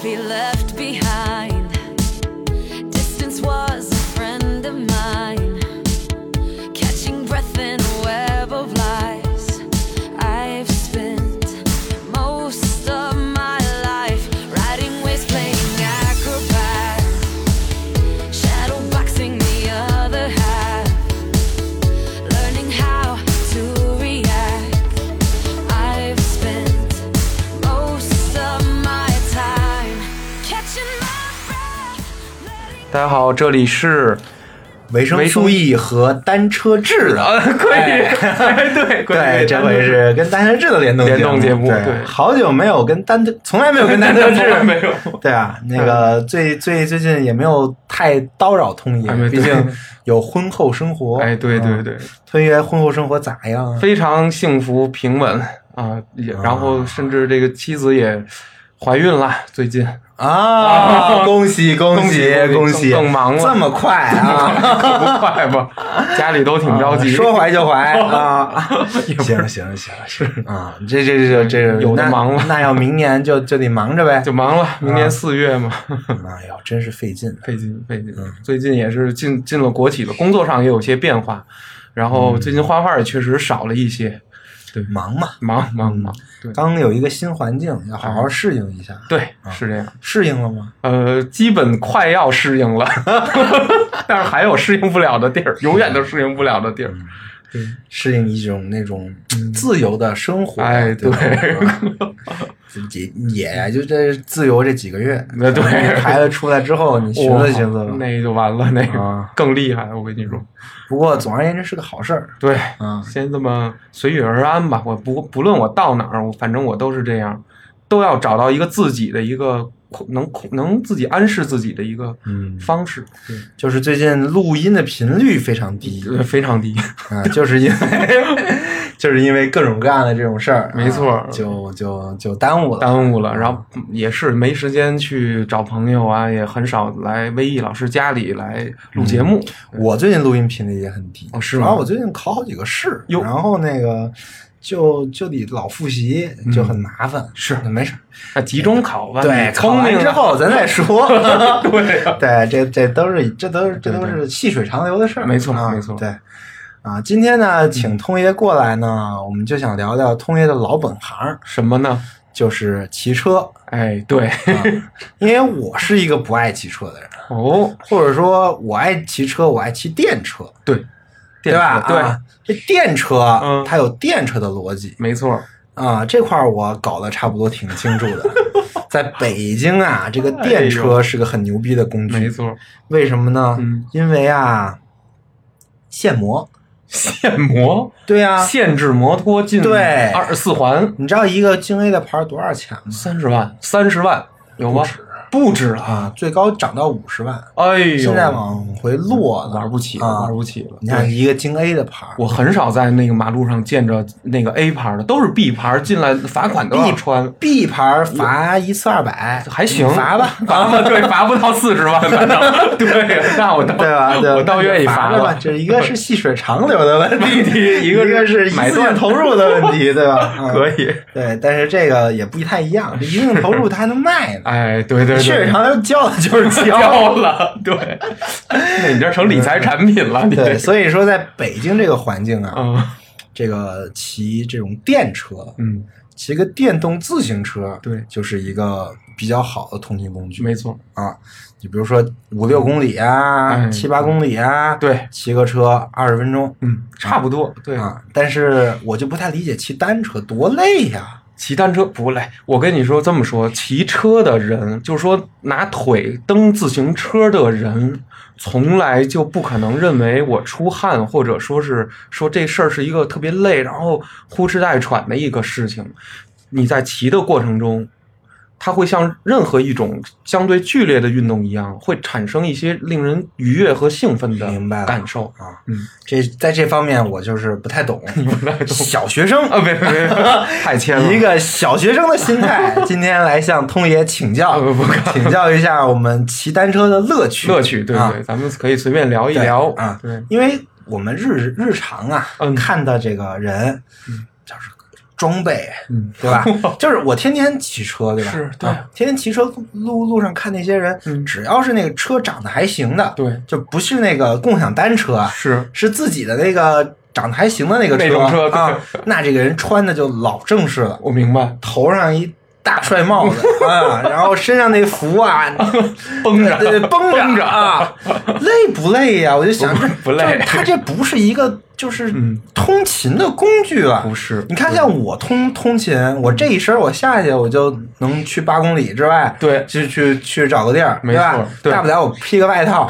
be left behind. Distance was 家好，这里是维生素 E 和单车志的，可以，哎，对，对，这回是跟单车志的联动联动节目对，好久没有跟单车，从来没有跟单车 从来志没有。对啊，那个最最最近也没有太叨扰通爷毕竟有婚后生活。哎，对对嗯，对，通爷婚后生活咋样啊？非常幸福平稳啊，也然后甚至这个妻子也怀孕了，最近啊，恭喜恭恭喜喜恭喜喜！更忙了这么快啊！可 不快吧？家里都挺着急，说怀就怀啊！行行行是啊，这这这这有的忙了那要明年就就得忙着呗。就忙了。明年四月嘛，哎呦，真是费劲。费劲费劲。嗯最近也是进进了国企了，工作上也有些变化，然后最近画画也确实少了一些，忙嘛，忙忙忙。对刚有一个新环境，要好好适应一下。对，啊是这样。适应了吗？呃，基本快要适应了，但是还有适应不了的地儿，永远都适应不了的地儿。适应一种那种自由的生活。嗯哎对吧，也也就这自由这几个月。那对孩子出来之后，你寻思寻思那就完了，那个啊更厉害。我跟你说，不过总而言之是个好事儿。对，啊，先这么随遇而安吧。我不不论我到哪儿，我反正我都是这样，都要找到一个自己的一个控能控能自己暗示自己的一个嗯。方式，对，就是最近录音的频率非常低呃非常低。啊，就是因为就是因为各种各样的这种事儿啊，没错就就就耽误了，耽误了，然后也是没时间去找朋友啊，也很少来威毅老师家里来录节目。我最近录音频率也很低，哦是吗我最近考好几个试，然后那个就就得老复习，就很麻烦。是那没事儿，那集中考吧，对，考聪明之后咱再说。对啊 对，这这都是这都是这都是细水长流的事儿，没错啊没错对。啊，今天呢，请通爷过来呢，我们就想聊聊通爷的老本行，什么呢？就是骑车。哎，对，啊，因为我是一个不爱骑车的人，哦，或者说我爱骑车，我爱骑电车，对，对吧？对，啊，这电车嗯。它有电车的逻辑。没错，啊，这块我搞得差不多挺清楚的。在北京啊，这个电车是个很牛逼的工具，哎没错，为什么呢？嗯。因为啊，限摩。限摩，对啊，限制摩托进对。二十四环，你知道一个京 A 的牌多少钱吗？三十万，三十万有吗不止？了，啊，最高涨到五十万，哎呦，现在往回落了，玩不起了，啊玩不起了。你看一个京 A 的牌，我很少在那个马路上见着那个 A 牌的，都是 B 牌，进来罚款都要穿，B 牌罚一次二百，还行，罚吧，罚吧，对，罚不到四十万，反正 对，那我倒对吧？对，我倒愿意罚罚了。吧这一个是细水长流的问题，一个是是买断投入的问题，对吧？嗯可以，对，但是这个也不太一样，这一定投入它还能卖呢。哎，对对对，细水长流交的就是交交。了，对，那你这成理财产品了，你对，所以说在北京这个环境啊，嗯这个骑这种电车，嗯，骑个电动自行车，对就是一个比较好的通勤工具。没错，啊，你比如说五六公里啊，哎七八公里啊，对，骑个车二十分钟嗯，差不多，对。啊。但是我就不太理解骑单车多累呀。骑单车不累，我跟你说这么说，骑车的人，就是说拿腿蹬自行车的人，从来就不可能认为我出汗，或者说是说这事儿是一个特别累，然后呼哧带喘的一个事情。你在骑的过程中，它会像任何一种相对剧烈的运动一样，会产生一些令人愉悦和兴奋的感受。啊，嗯，这在这方面我就是不太懂，你不太懂。小学生。啊，别别别，太谦了，一个小学生的心态，今天来向通爷请教，啊不不请教一下我们骑单车的乐趣。乐趣，对啊。对，咱们可以随便聊一聊。啊对，因为我们日日常啊、嗯。看的这个人，就是装备，嗯，对吧？就是我天天骑车，对吧？是对。啊天天骑车路路上看那些人，嗯。只要是那个车长得还行的，对，就不是那个共享单车啊，是。是自己的那个长得还行的那个车那种车啊，那这个人穿的就老正式了，我明白，头上一大帅帽子啊，然后身上那服啊，绷着。对，绷绷着。啊，累不累呀？我就想，这不累。他这不是一个就是嗯通勤的工具了，不是你看，像我通通勤，我这一身我下去我就能去八公里之外，对去去去找个地儿，没错？对大不了我披个外套。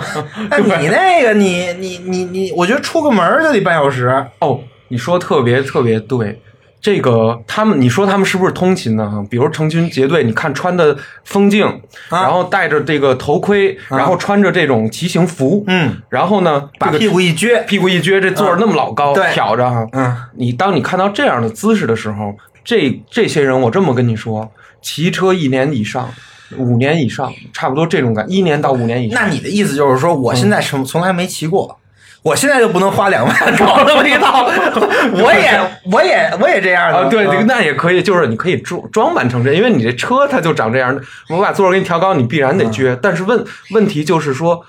那你那个，你你你你，我觉得出个门就得半小时。哦，你说特别特别对。这个他们，你说他们是不是通勤呢？比如成群结队，你看穿的风镜，啊然后戴着这个头盔，然后穿着这种骑行服，嗯，然后呢，把屁股一撅，屁股一撅，这座儿那么老高，对挑着哈。嗯，你当你看到这样的姿势的时候，这这些人，我这么跟你说，骑车一年以上，五年以上，差不多这种感，一年到五年以上。那你的意思就是说，我现在从从来没骑过。我现在就不能花两万搞那么一套，我也 我也我也这样的啊，对，嗯那也可以，就是你可以装装扮成这，因为你这车它就长这样，我把座儿给你调高，你必然得撅。但是问问题就是说，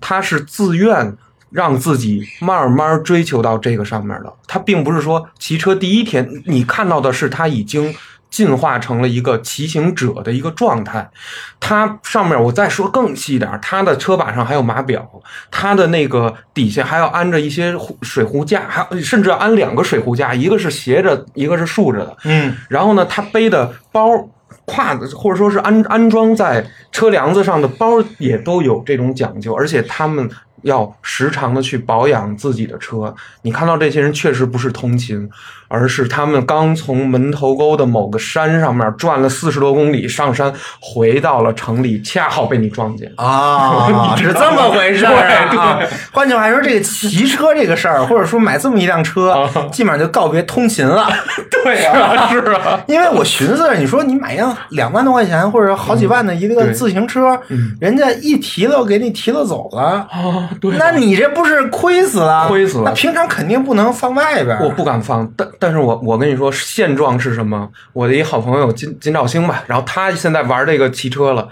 他是自愿让自己慢慢追求到这个上面的，他并不是说骑车第一天你看到的是他已经。进化成了一个骑行者的一个状态，它上面我再说更细点儿，它的车把上还有码表，它的那个底下还要安着一些水壶架，还甚至要安两个水壶架，一个是斜着，一个是竖着的。嗯然后呢，他背的包挎的或者说是安安装在车梁子上的包也都有这种讲究，而且他们要时常的去保养自己的车。你看到这些人确实不是通勤，而是他们刚从门头沟的某个山上面转了四十多公里上山，回到了城里，恰好被你撞见。啊，是这么回事儿啊！换句话说，这个骑车这个事儿，或者说买这么一辆车，啊基本上就告别通勤了。对啊，是啊，因为我寻思，你说你买一辆两万多块钱或者好几万的一个自行车，嗯人家一提了给你提了走了，啊，对啊那你这不是亏死了？亏死了那平常肯定不能放外边儿。我不敢放，但但是我我跟你说，现状是什么？我的一好朋友金金兆星吧，然后他现在玩这个骑车了，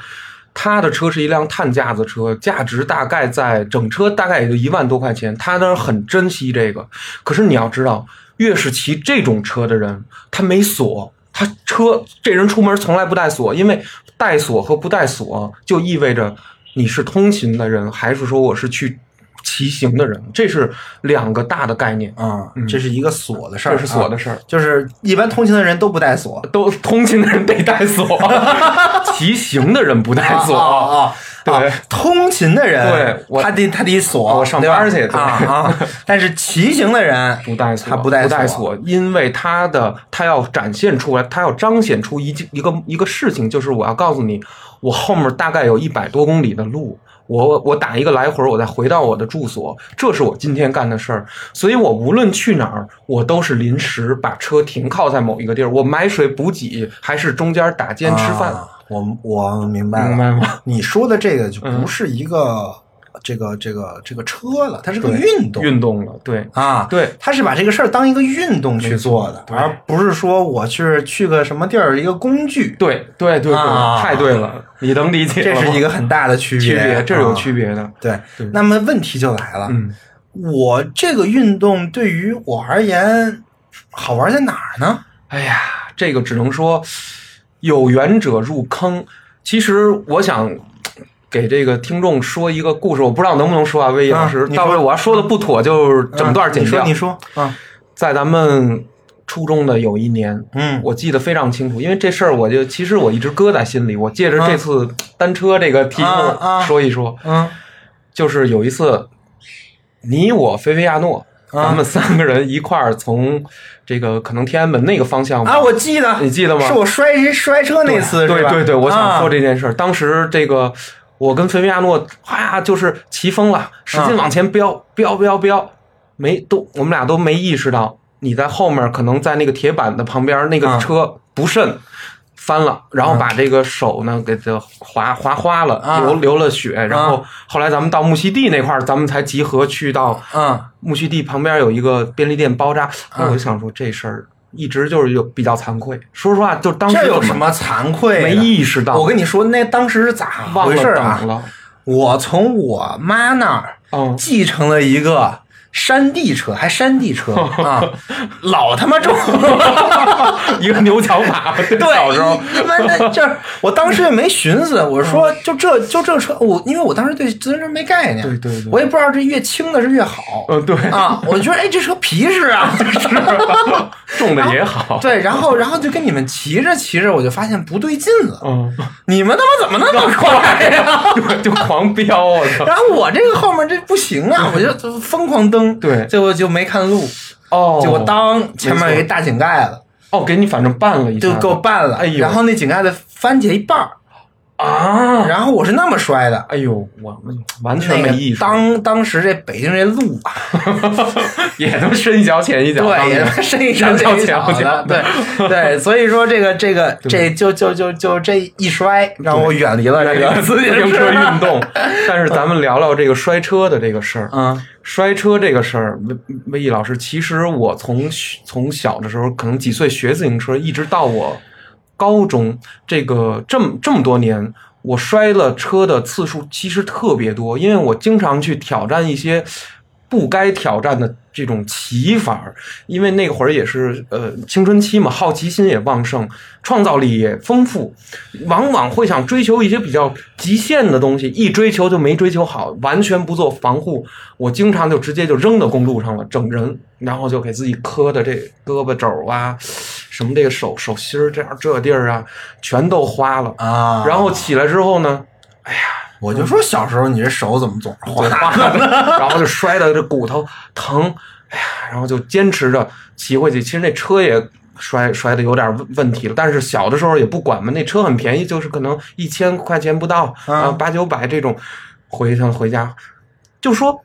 他的车是一辆碳架子车，价值大概在整车大概也就一万多块钱，他当然很珍惜这个。可是你要知道，越是骑这种车的人，他没锁，他车这人出门从来不带锁，因为带锁和不带锁就意味着你是通勤的人，还是说我是去骑行的人，这是两个大的概念。啊，这是一个锁的事儿，这是锁的啊事儿，就是一般通勤的人都不带锁，都通勤的人得带锁，骑行的人不带锁。啊啊对啊通勤的人，对他得他得锁，我上班去对啊啊！但是骑行的人不带锁，他不带不带锁锁，因为他的他要展现出来，他要彰显出一一个一个事情，就是我要告诉你，我后面大概有一百多公里的路，我我打一个来回，我再回到我的住所，这是我今天干的事儿。所以我无论去哪儿，我都是临时把车停靠在某一个地儿，我买水补给，还是中间打尖吃饭。啊我我明白了，明白吗？你说的这个就嗯不是一个、这个这个这个车了，它是个运动。运动了，对。啊，对，他是把这个事儿当一个运动去做的，而不是说我去去个什么地儿一个工具，对对对对，啊太对了，你能理解吗？这是一个很大的区别，区别，这是有啊区别的。对。对，那么问题就来了，嗯，我这个运动对于我而言好玩在哪儿呢？哎呀，这个只能说有缘者入坑。其实我想给这个听众说一个故事，我不知道能不能说啊，魏毅老师到时候我要说的不妥，就整段剪掉。嗯你说，你说啊，在咱们初中的有一年，嗯。我记得非常清楚，因为这事儿我就其实我一直搁在心里。我借着这次单车这个题目说一说，嗯就是有一次，你我菲菲亚诺，啊。咱们三个人一块儿从这个可能天安门那个方向啊，我记得，你记得吗？是我摔摔车那次，对对对，我想说啊这件事儿。当时这个我跟菲菲亚诺，哇，就是骑疯了，使劲往前飙，飙飙飙，没都我们俩都没意识到你在后面可能在那个铁板的旁边，那个啊车不慎。翻了，然后把这个手呢给它划划花了，啊流流了血，然后后来咱们到木樨地那块儿，咱们才集合去到嗯。木樨地旁边有一个便利店包扎。那我就想说这事儿一直就是有比较惭愧。说实话，就当时这有什么惭愧的？没意识到？我跟你说，那当时是咋回事啊等？了。我从我妈那儿嗯，继承了一个山地车，还山地车啊，老他妈重。一个牛角马，对对，小时候。一般的就是，我当时也没寻思，我说就这就这车，我因为我当时对自行车没概念，对对对。我也不知道这越轻的是越好，嗯，对，啊，我觉得哎这车皮实啊，重的也好，对，然后然后就跟你们骑着骑着，我就发现不对劲了，嗯，你们他妈怎么那么快呀、就就狂飙，我操！然后我这个后面这不行啊，我就就疯狂蹬，对。最后就没看路，哦，结果当前面有一大井盖子，哦，给你反正绊了一下，就给我绊了，哎呦。然后那井盖子翻起来一半儿，啊！然后我是那么摔的。哎呦，我们完全没意识，当当时这北京这路啊，也他妈深一脚浅一脚，对，也深一脚浅一脚深一脚的，对对，所以说这个这个这就就就就这一摔，让我远离了这个 自行车运动。但是咱们聊聊这个摔车的这个事儿。嗯摔车这个事儿，魏魏毅老师，其实我从从小的时候，可能几岁学自行车，一直到我高中这个这么这么多年，我摔了车的次数其实特别多，因为我经常去挑战一些不该挑战的这种骑法儿，因为那会儿也是呃青春期嘛，好奇心也旺盛，创造力也丰富，往往会想追求一些比较极限的东西，一追求就没追求好，完全不做防护。我经常就直接就扔到公路上了，整人，然后就给自己磕的这胳膊肘啊，什么这个手手心儿这样这地儿啊，全都花了。啊，然后起来之后呢，哎呀我就说小时候你这手怎么总是对，花？花了，然后就摔的这骨头疼，哎呀，然后就坚持着骑回去。其实那车也摔摔的有点问问题了，但是小的时候也不管嘛，那车很便宜，就是可能一千块钱不到嗯啊，八九百这种，回上回家，就说，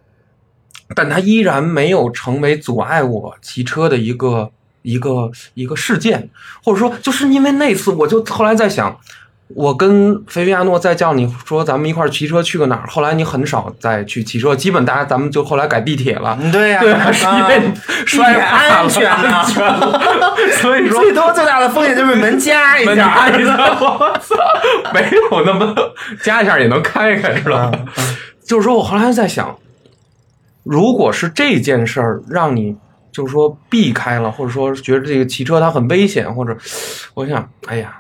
但它依然没有成为阻碍我骑车的一个一个一个事件，或者说就是因为那次，我就后来在想。我跟菲菲亚诺再叫你说咱们一块儿骑车去个哪儿，后来你很少再去骑车，基本大家咱们就后来改地铁了。嗯对呀，对啊，是因为摔安全了 所以说最多最大的风险就是门夹一门下，夹一下，我操，没有那么夹一下也能开开，知道吗？就是说我后来在想，如果是这件事儿让你就是说避开了，或者说觉得这个骑车它很危险，或者我想，哎呀，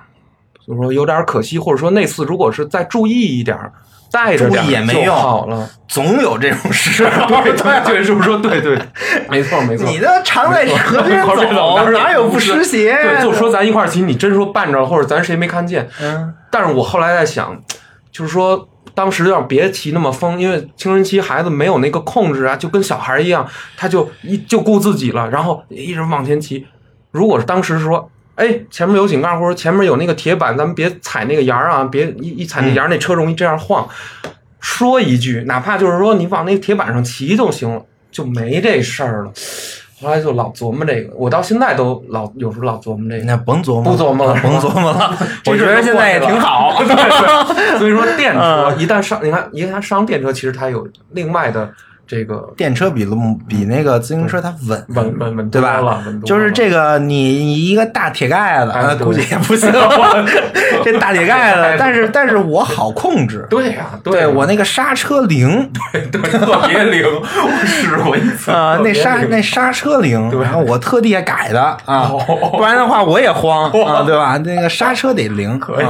就是说有点可惜，或者说那次如果是再注意一点儿，带着点注意也没用好了。总有这种事。对对对，是不是说对对？没错没错。你的常在河边走走，哪有不湿鞋？对，就说咱一块儿骑，你真说绊着了，或者咱谁没看见。嗯，但是我后来在想，就是说当时要别骑那么疯，因为青春期孩子没有那个控制啊，就跟小孩一样，他就一就顾自己了，然后一直往前骑。如果是当时说，哎，前面有井盖或者前面有那个铁板，咱们别踩那个沿儿啊，别一一踩那沿儿，那车容易这样晃。说一句，哪怕就是说你往那个铁板上骑就行了，就没这事儿了。后来就老琢磨这个，我到现在都老有时候老琢磨这个。那甭琢磨，不琢磨了 甭琢磨了。我觉得现在也挺好。对对，所以说电车嗯一旦上，你看一旦上电车，其实它有另外的这个电车比路比那个自行车它稳稳稳稳对吧？就是这个，你你一个大铁盖子，估计也不行。这大铁盖子，但是但是我好控制。对呀，对呀。我那个刹车灵 对特别灵，我试过一次啊，那刹那刹车灵，然后我特地也改的啊，哦。不然的话我也慌啊，对吧？那个刹车得灵，可以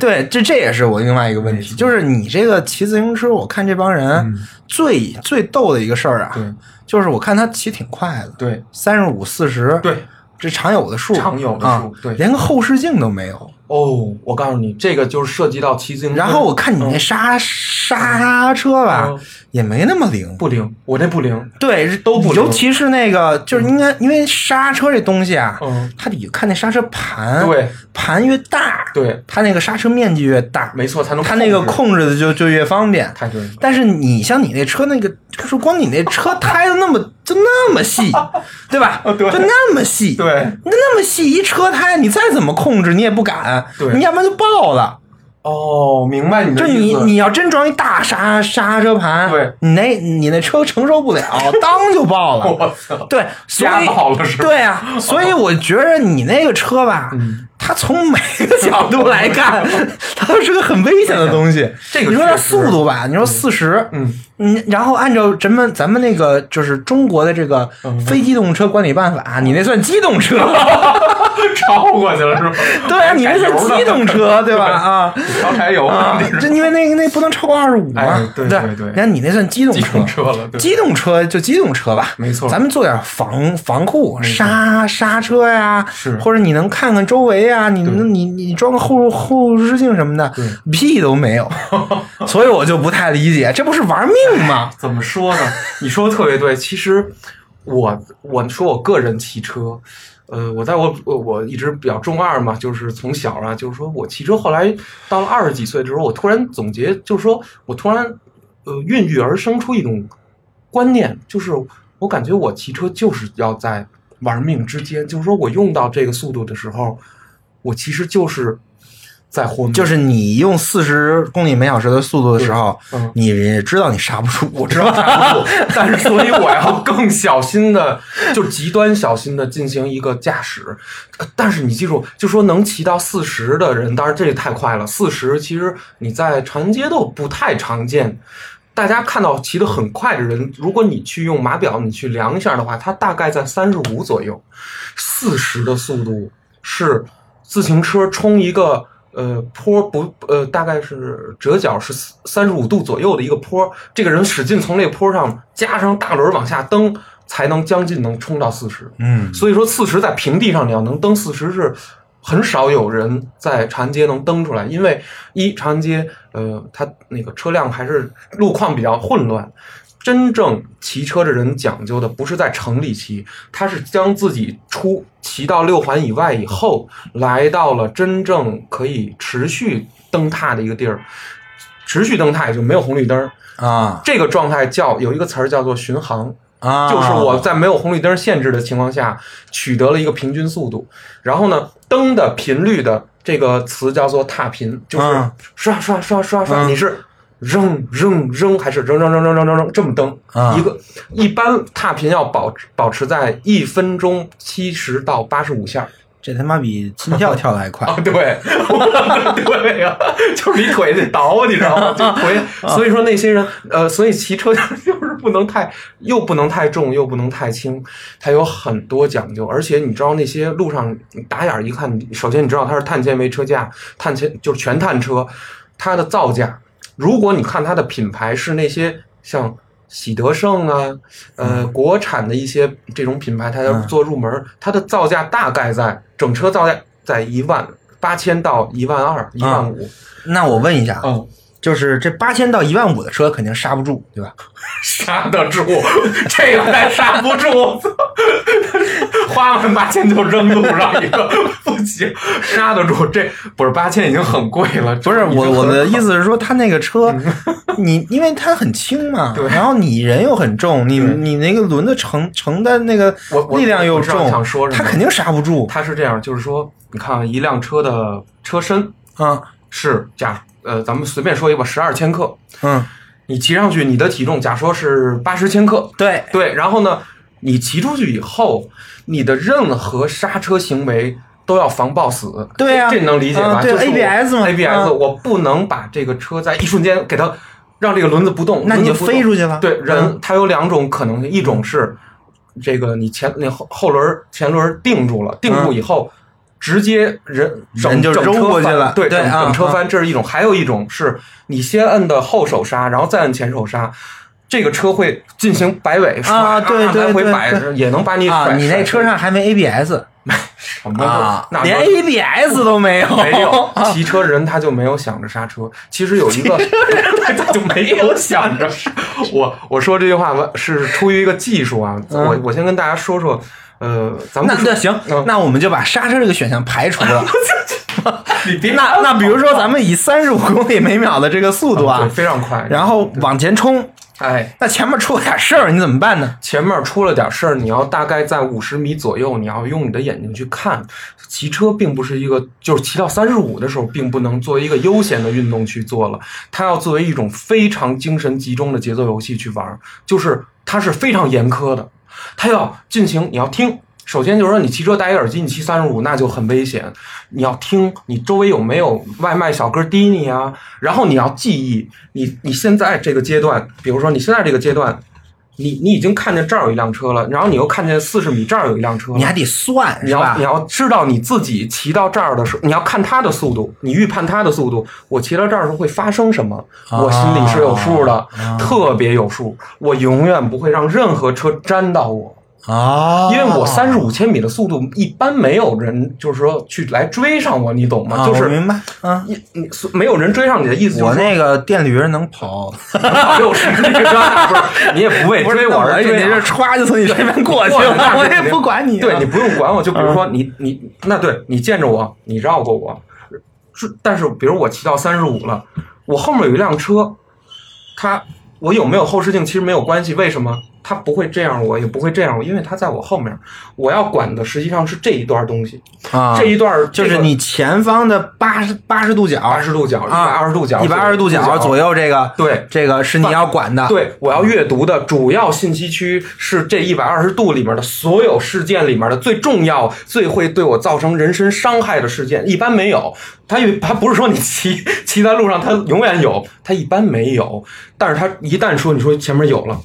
对，这这也是我另外一个问题，就是你这个骑自行车，我看这帮人最最逗的一个事儿啊就是我看他骑挺快的，对三十五四十，对这常有的数，常有的数啊对连个后视镜都没有。哦，我告诉你，这个就是涉及到骑自行车，然后我看你那嗯刹刹车吧嗯，也没那么灵。不灵，我这不灵，对，都不灵。尤其是那个，就是应该因为刹车这东西啊，嗯。它得看那刹车盘，对，盘越大，对，它那个刹车面积越大，没错，才能它那个控制。的就就越方便。太对了，但是你像你那车那个，就是光你那车胎的那么就那么细，对吧？就那么细，对。那那么细一车胎，你再怎么控制你也不敢，对。你要不然就爆了。哦，明白你就的意思。你你要真装一大刹刹车盘，对你那你那车承受不了，当就爆了。我操，对，所家以爆了是吧？对啊，所以我觉着你那个车吧，嗯它从每个角度来看，它都是个很危险的东西。这个你说它速度吧，你说四十，嗯，嗯，然后按照咱们咱们那个就是中国的这个嗯。非机动车管理办法，你那算机动车，超过去了是吧？对啊，你那算机动车，对吧？啊。烧柴油。啊那，这因为那个那不能超过二十五嘛哎，对对对对。那你那算机动车。了对。机动车就机动车吧，没错。咱们做点防防护，刹刹车呀，是。或者你能看看周围啊，你能你你装个后后视镜什么的，屁都没有，所以我就不太理解，这不是玩命吗？怎么说呢？你说的特别对。其实我我说我个人骑车，呃，我在我我我一直比较中二嘛，就是从小啊，就是说我骑车，后来到了二十几岁的时候，我突然总结，就是说我突然呃孕育而生出一种观念，就是我感觉我骑车就是要在玩命之间，就是说我用到这个速度的时候，我其实就是在活命，就是你用四十公里每小时的速度的时候，嗯你也知道你刹不住，我知道刹不住，但是所以我要更小心的，就极端小心的进行一个驾驶。呃但是你记住，就说能骑到四十的人，当然这也太快了。四十其实你在长街都不太常见。大家看到骑得很快的人，如果你去用码表你去量一下的话，他大概在三十五左右。四十的速度是自行车冲一个呃坡不呃大概是折角是三十五度左右的一个坡，这个人使劲从那个坡上加上大轮往下蹬，才能将近能冲到四十。嗯，所以说四十在平地上你要能蹬四十是很少有人在长安街能蹬出来，因为一长安街呃它那个车辆还是路况比较混乱。真正骑车的人讲究的不是在城里骑，他是将自己出骑到六环以外以后，来到了真正可以持续蹬踏的一个地儿。持续蹬踏也就没有红绿灯儿，啊这个状态叫有一个词儿叫做巡航。啊，就是我在没有红绿灯限制的情况下，取得了一个平均速度。然后呢，蹬的频率的这个词叫做踏频，就是嗯刷刷刷刷刷，嗯你是扔扔扔还是扔扔扔扔扔扔扔这么蹬？啊一个一般踏频要保保持在一分钟七十到八十五下。这他妈比心跳跳的还快 啊，对，对呀、就是你腿得倒，你知道吗？就腿，所以说那些人，呃，所以骑车就是不能太，又不能太重，又不能太轻，它有很多讲究。而且你知道那些路上打眼儿一看，首先你知道它是碳纤维车架，碳纤就是全碳车，它的造价，如果你看它的品牌是那些像。喜德盛啊，呃，国产的一些这种品牌，它要嗯做入门，它的造价大概在整车造价在一万八千到一万二、一万五。那我问一下，嗯，就是这八千到一万五的车肯定刹不住，对吧？刹得住，这个还刹不住，花完八千就扔路上一个，不行，刹得住。这不是八千已经很贵了，不是我我的意思是说，他那个车，你因为它很轻嘛，对。然后你人又很重，你你那个轮子承承担那个力量又重，你想说他肯定刹不住。他是这样，就是说，你看啊一辆车的车身啊是假呃，咱们随便说一个吧，十二千克，嗯，你骑上去，你的体重假说是八十千克，对，对，然后呢，你骑出去以后，你的任何刹车行为都要防抱死。对呀这你能理解吧？嗯对就是 ABS 嘛 ABS，、嗯我不能把这个车在一瞬间给它让这个轮子不动，那你就飞出去了对，人嗯它有两种可能性，一种是这个你前那后后轮前轮定住了，定住以后。直接人整人就整车揉过去了对啊整整车啊翻，这是一种；还有一种是你先摁的后手刹，然后再摁前手刹，这个车会进行摆尾啊唰对对对来回摆对。也能把你啊，甩你那车上还没 ABS 什么连 ABS 都没有，没有骑车人他就没有想着刹车，其实有一个 他就没有想着。我我说这句话我是出于一个技术啊，嗯。我我先跟大家说说，呃，咱们那那行嗯，那我们就把刹车这个选项排除了。你别那那比如说咱们以三十五公里每秒的这个速度啊对，非常快，然后往前冲，哎，那前面出了点事儿，你怎么办呢？前面出了点事儿，你要大概在五十米左右，你要用你的眼睛去看。骑车并不是一个，就是骑到三十五的时候，并不能作为一个悠闲的运动去做了，它要作为一种非常精神集中的节奏游戏去玩儿，就是它是非常严苛的，它要进行，你要听。首先就是说，你骑车戴一耳机，你骑三十五那就很危险。你要听你周围有没有外卖小哥滴你啊，然后你要记忆你你现在这个阶段，比如说你现在这个阶段，你你已经看见这儿有一辆车了，然后你又看见四十米这儿有一辆车，你还得算你要你？要知道你自己骑到这儿的时候，你要看它的速度，你预判它的速度。我骑到这儿的时候会发生什么，我心里是有数的，特别有数。我永远不会让任何车沾到我，啊，因为我三十五千米的速度，一般没有人就是说去来追上我，你懂吗？啊，就是我明白，嗯。你你没有人追上你的意思，我就是说那个电驴能跑，六十米，不是你也不为追我而追啊，你这歘就从你身边过去了，我也不管你。对 你不用管我，就比如说你你那对你见着我，你绕过我，是但是比如我骑到三十五了，我后面有一辆车，它我有没有后视镜其实没有关系，为什么？它不会这样我，也不会这样我，因为他在我后面，我要管的实际上是这一段东西，啊，这一段就是你前方的八十八十度角，八十度角，一百啊，二十度角，一百二十度角左右，这个对。这个是你要管的。，对，我要阅读的主要信息区是这一百二十度里面的所有事件里面的最重要、最会对我造成人身伤害的事件，一般没有。它有，它不是说你骑 骑在路上它永远有，它一般没有。但是它一旦说你说前面有了，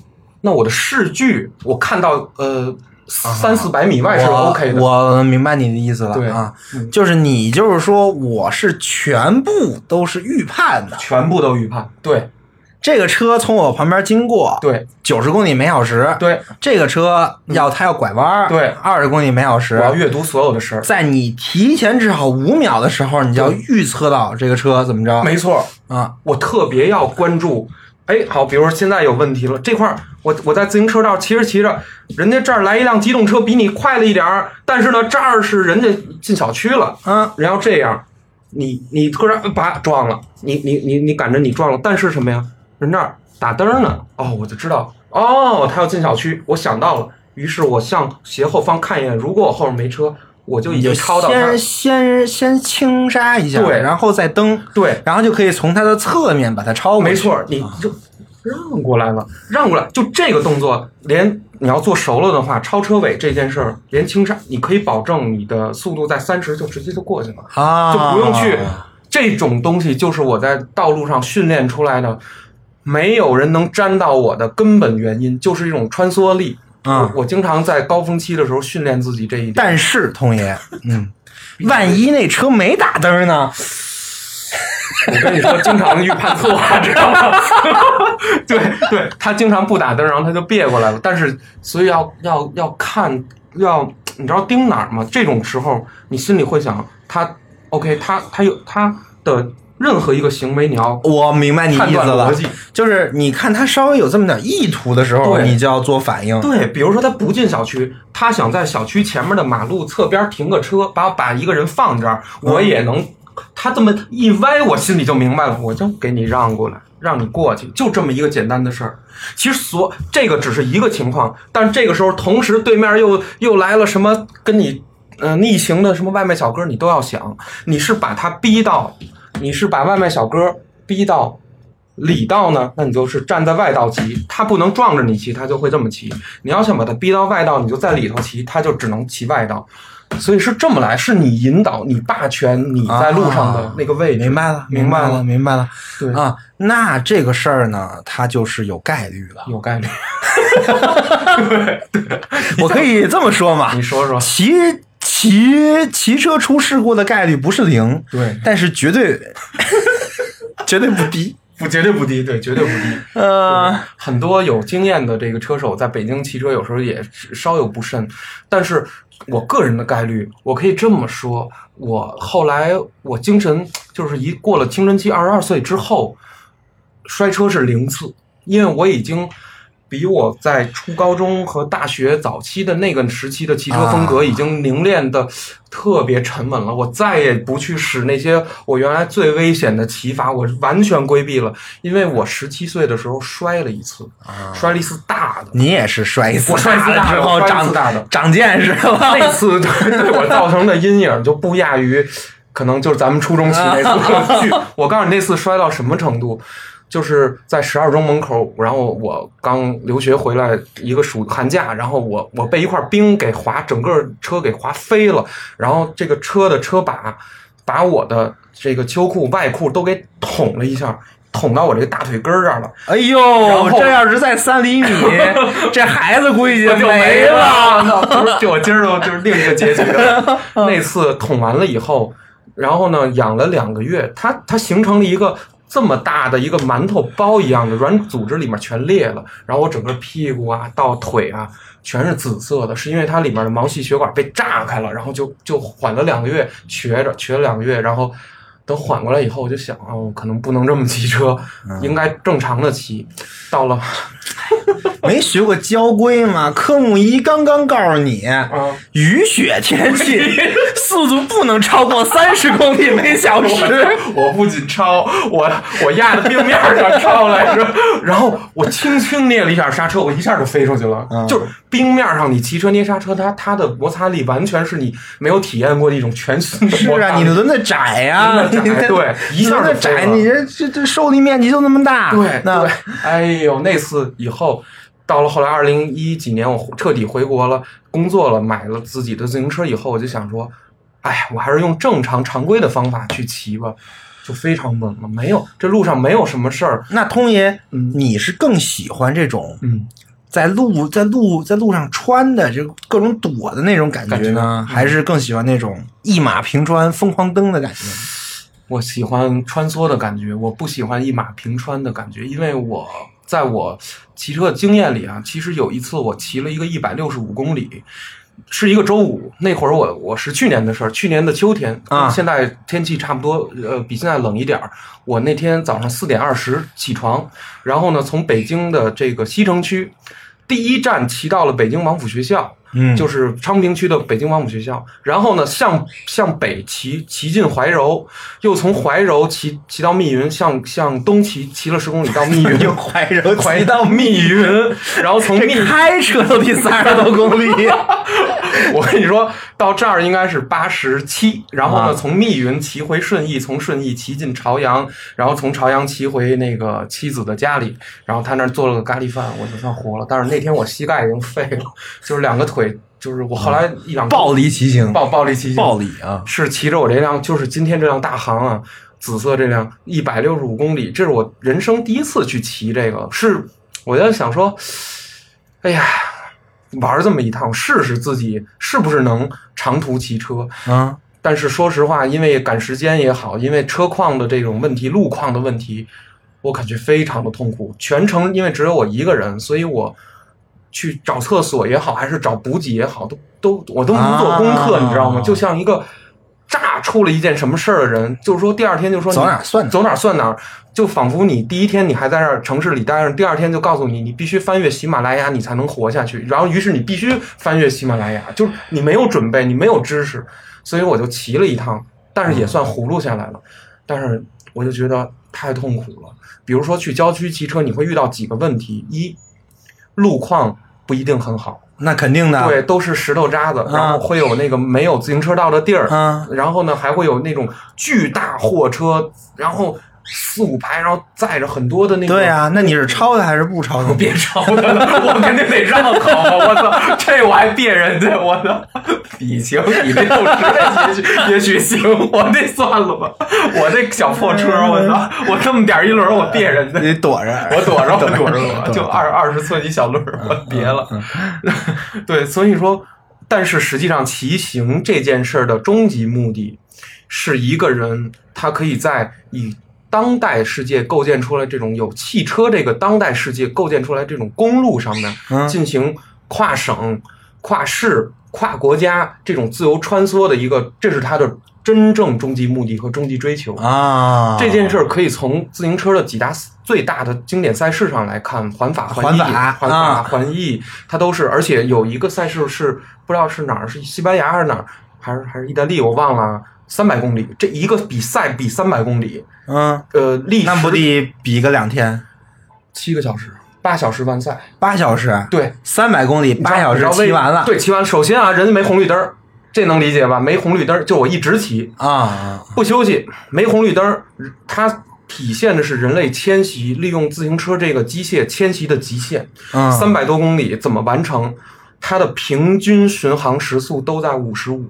那我的视距我看到呃三四百米外是我 OK 的。我明白你的意思了对啊，就是你就是说我是全部都是预判的，全部都预判，对这个车从我旁边经过，对九十公里每小时，对，这个车要它要拐弯儿，对二十公里每小时我，要阅读所有的事儿，在你提前至少五秒的时候，你就要预测到这个车怎么着没错，啊？我特别要关注。哎，好，比如说现在有问题了，这块儿我我在自行车道骑着骑着，人家这儿来一辆机动车比你快了一点儿，但是呢这儿是人家进小区了，啊，人要这样，你你突然把撞了，你你你你赶着你撞了，但是什么呀？人那儿打灯呢，哦，我就知道，哦，他要进小区，我想到了，于是我向斜后方看一眼，如果我后面没车，我就已经超到他先，先先轻刹一下，对然后再蹬，对，然后就可以从它的侧面把它超过去。没错，你就让过来了，让过来，就这个动作，连你要做熟了的话，超车尾这件事儿，连轻刹，你可以保证你的速度在三十就直接就过去了，啊，就不用去。这种东西就是我在道路上训练出来的，没有人能沾到我的根本原因，就是一种穿梭力。啊我我经常在高峰期的时候训练自己这一点。但是童爷，嗯，万一那车没打灯呢？我跟你说，经常预判错，知道吗？对对，他经常不打灯，然后他就别过来了。但是，所以要要要看，要你知道盯哪儿吗？这种时候，你心里会想，他 OK，他他有他的任何一个行为，你要我明白你意思了断逻辑，就是你看他稍微有这么点意图的时候，你就要做反应。对，比如说他不进小区，他想在小区前面的马路侧边停个车，把把一个人放这儿，我也能。他这么一歪，我心里就明白了，我就给你让过来，让你过去，就这么一个简单的事儿。其实所这个只是一个情况，但这个时候同时对面又又来了什么跟你呃逆行的什么外卖小哥，你都要想，你是把他逼到，你是把外卖小哥逼到里道呢，那你就是站在外道骑，他不能撞着你骑，他就会这么骑。你要想把他逼到外道，你就在里头骑，他就只能骑外道。所以是这么来，是你引导，你霸权你在路上的那个位置。明白了，明白白了，明白了。对啊，那这个事儿呢，它就是有概率了。有概率。对，对我可以这么说嘛？你说说。骑骑骑车出事故的概率不是零，对，但是绝对 绝对不低。不，绝对不低，对，绝对不低。呃，很多有经验的这个车手在北京骑车，有时候也稍有不慎。但是我个人的概率，我可以这么说：我后来我精神就是一过了青春期，二十二岁之后，摔车是零次，因为我已经比我在初高中和大学早期的那个时期的骑车风格已经凝练的特别沉稳了。我再也不去使那些我原来最危险的骑法，我完全规避了。因为我十七岁的时候摔了一次，摔了一次大的。你也是摔一次，我摔一次大的之后长大的长见识了？那次对对我造成的阴影就不亚于，可能就是咱们初中骑那次巨。我告诉你，那次摔到什么程度，就是在十二中门口，然后我刚留学回来一个暑寒假，然后我我被一块冰给划，整个车给划飞了，然后这个车的车把把我的这个秋裤外裤都给捅了一下。捅到我这个大腿根儿这儿了，哎呦，这要是在三厘米，这孩子估计 我就没了。了。不是，就我今儿就就是另一个结局了。那次捅完了以后，然后呢养了两个月，它它形成了一个这么大的一个馒头包一样的软组织，里面全裂了。然后我整个屁股啊到腿啊全是紫色的，是因为它里面的毛细血管被炸开了，然后就就缓了两个月，瘸着瘸了两个月，然后。等缓过来以后，我就想啊，我可能不能这么骑车，应该正常的骑。到了 没学过交规吗？科目一刚刚告诉你，啊，雨雪天气 速度不能超过三十公里每小时。我不仅超，我我压在冰面上超来着，然后我轻轻捏了一下刹车，我一下就飞出去了。嗯就是冰面上你骑车捏刹车，它它的摩擦力完全是你没有体验过的一种全新的是啊。你的轮子窄呀、对一下子窄，你这这这受力面积就那么大。对那对，哎呦，那次以后，到了后来二零一几年，我彻底回国了，工作了，买了自己的自行车以后，我就想说，哎，我还是用正常常规的方法去骑吧，就非常稳了，没有这路上没有什么事儿，那通爷，嗯。你是更喜欢这种嗯，在路在路在路上穿的就各种躲的那种感觉呢，觉嗯。还是更喜欢那种一马平川、疯狂蹬的感觉？我喜欢穿梭的感觉，我不喜欢一马平川的感觉，因为我在我骑车的经验里啊，其实有一次我骑了一个一百六十五公里，是一个周五，那会儿我我是去年的事儿，去年的秋天啊现在天气差不多，呃，比现在冷一点儿。我那天早上四点二十起床，然后呢，从北京的这个西城区第一站骑到了北京王府学校，嗯就是昌平区的北京王府学校。然后呢，向向北骑骑进怀柔，又从怀柔骑骑到密云，向向东骑骑了十公里到密云，又怀柔骑到密云，然后从密这开车都得三十多公里。我跟你说到这儿应该是八十七，然后呢，啊。从密云骑回顺义，从顺义骑进朝阳，然后从朝阳骑回那个妻子的家里，然后他那儿做了个咖喱饭，我就算活了。但是那天我膝盖已经废了，就是两个腿，就是我后来一两暴力骑行，暴暴力骑行，暴力啊！是骑着我这辆，就是今天这辆大行啊，紫色这辆一百六十五公里，这是我人生第一次去骑这个，是我在想说，哎呀，玩这么一趟，试试自己是不是能长途骑车。嗯，但是说实话，因为赶时间也好，因为车况的这种问题、路况的问题，我感觉非常的痛苦。全程因为只有我一个人，所以我去找厕所也好，还是找补给也好，都都我都不做功课，啊你知道吗？就像一个炸出了一件什么事儿的人，就是说第二天就说你走哪儿算哪儿。走哪算哪儿，就仿佛你第一天你还在这儿城市里待着，第二天就告诉你你必须翻越喜马拉雅你才能活下去，然后于是你必须翻越喜马拉雅，就是你没有准备，你没有知识，所以我就骑了一趟，但是也算葫芦下来了，但是我就觉得太痛苦了。比如说去郊区骑车，你会遇到几个问题：一，路况不一定很好，那肯定的。对，都是石头渣子，然后会有那个没有自行车道的地儿，啊，然后呢还会有那种巨大货车，然后四五排，然后载着很多的那个。对呀、那你是抄的还是不抄的？别抄他了，我肯定得让好，我操，这我还别人家，我操，比行，比六十也许也许行，我这算了吧，我这小破车，我操，我这么点儿一轮，我别人家。你躲着。我躲着，我 躲着，我就二二十寸一小轮，我别了。对，所以说，但是实际上骑行这件事儿的终极目的，是一个人他可以在以当代世界构建出来这种有汽车这个当代世界构建出来这种公路上面嗯。进行跨省、跨市、跨国家这种自由穿梭的一个，这是它的真正终极目的和终极追求。啊，这件事儿可以从自行车的几大最大的经典赛事上来看，环法、环意、法环啊。法、环意，它都是，而且有一个赛事是不知道是哪儿，是西班牙还是哪儿，还是还是意大利，我忘了，三百公里，这一个比赛比三百公里，嗯，呃，历那不时得比个两天，七个小时，八小时完赛，八小时，对，三百公里八小时骑完了，对，骑完。首先啊，人家没红绿灯儿，这能理解吧？没红绿灯儿，就我一直骑，啊，不休息，没红绿灯儿，它体现的是人类迁徙利用自行车这个机械迁徙的极限。嗯，三百多公里怎么完成？它的平均巡航时速都在五十五，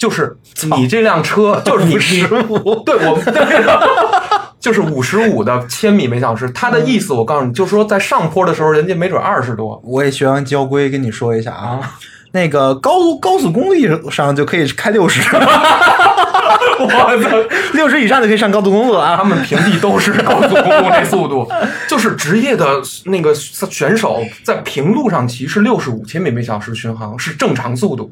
就是你这辆车，就是你你 对我们对，就是五十五的千米每小时。他的意思我告诉你，就是说在上坡的时候，人家没准二十多。我也学完交规，跟你说一下啊，啊那个高高速公路上就可以开六十，我操！六十以上就可以上高速公路了啊。他们平地都是高速公路这速度，就是职业的那个选手在平路上骑是六十五千米每小时巡航，是正常速度。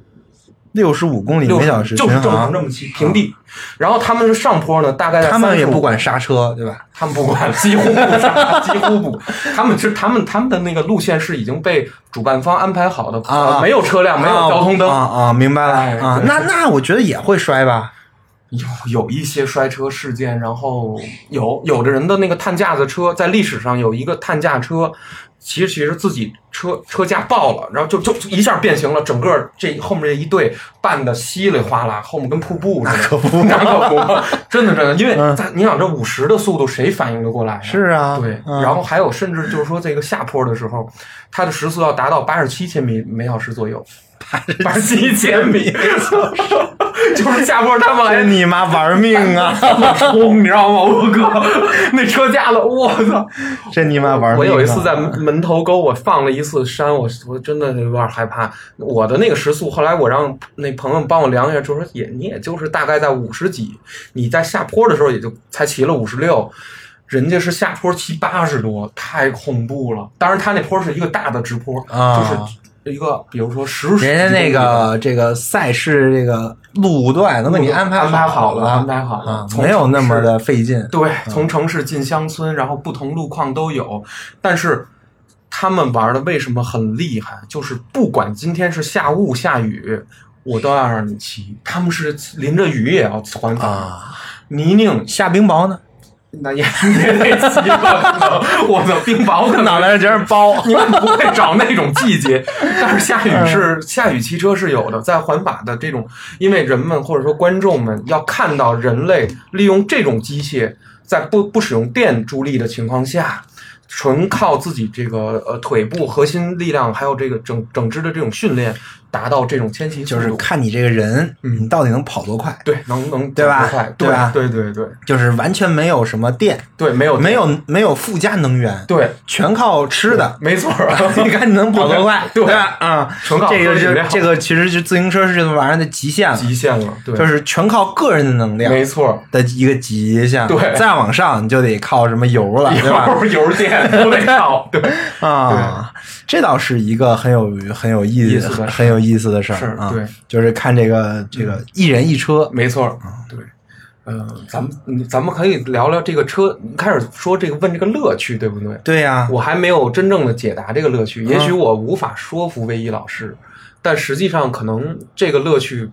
六十五公里每小时就是正常这，么骑平地，然后他们是上坡呢，大概在他们也不管刹车，对吧？他们不管，几乎不刹，几乎不，他们是他们他们的那个路线是已经被主办方安排好的，啊呃没有车辆，没有啊交通灯，啊啊，明白了哎啊。那那我觉得也会摔吧？有有一些摔车事件，然后有有的人的那个碳架子车，在历史上有一个碳架车，其实其实自己车车架爆了，然后就就就一下变形了，整个这后面这一队绊的稀里哗啦，后面跟瀑布似的，那可不，那可不，真的真的，因为嗯。你想这五十的速度，谁反应得过来呀？是啊，对，嗯。然后还有甚至就是说这个下坡的时候，它的时速要达到八十七千米每小时左右，八十七千米，就是下坡他们还真你妈玩命啊！冲，你知道吗？我哥那车架子，我操！这你妈玩命啊！我有一次在门头沟，我放了一次山，我我真的有点害怕。我的那个时速，后来我让那朋友帮我量一下，就说也你也就是大概在五十几，你在下坡的时候也就才骑了五十六。人家是下坡骑八十多，太恐怖了。当然，他那坡是一个大的直坡，啊就是一个，比如说十人家那个这个赛事这个路段都给你安排安排好了，安排好了。没有那么的费劲。对，从城市进乡村，然后不同路况都有，但是他们玩的为什么很厉害？就是不管今天是下雾下雨，我都要让你骑。他们是淋着雨也要环法，啊，泥泞下冰雹呢，那也也得骑吧？可能我的冰雹可能脑袋上全是包。你们不会找那种季节，但是下雨是下雨骑车是有的，在环法的这种，因为人们或者说观众们要看到人类利用这种机械，在不不使用电助力的情况下，纯靠自己这个呃腿部核心力量，还有这个整整支的这种训练，达到这种迁徙就是看你这个人，嗯。你到底能跑多快，对能能对吧？快。对吧？对对对。就是完全没有什么电，对，没有没有没有附加能源，对，全靠吃的。没错，你看你能跑多快，对。吧？啊，纯靠这个喝饮料。就这个其实就自行车是这个玩意儿的极限了，极限了，对，就是全靠个人的能量没错。的一个极限。对。再往上你就得靠什么油了，对吧？油 油电都得靠，对，啊，这倒是一个很有很有意意思很有意思的事是儿啊。对，就是看这个这个一人一车，没错儿，对。呃，咱们咱们可以聊聊这个车，开始说这个问这个乐趣，对不对？对呀，我还没有真正的解答这个乐趣，也嗯许我无法说服魏一老师，但实际上可能这个乐趣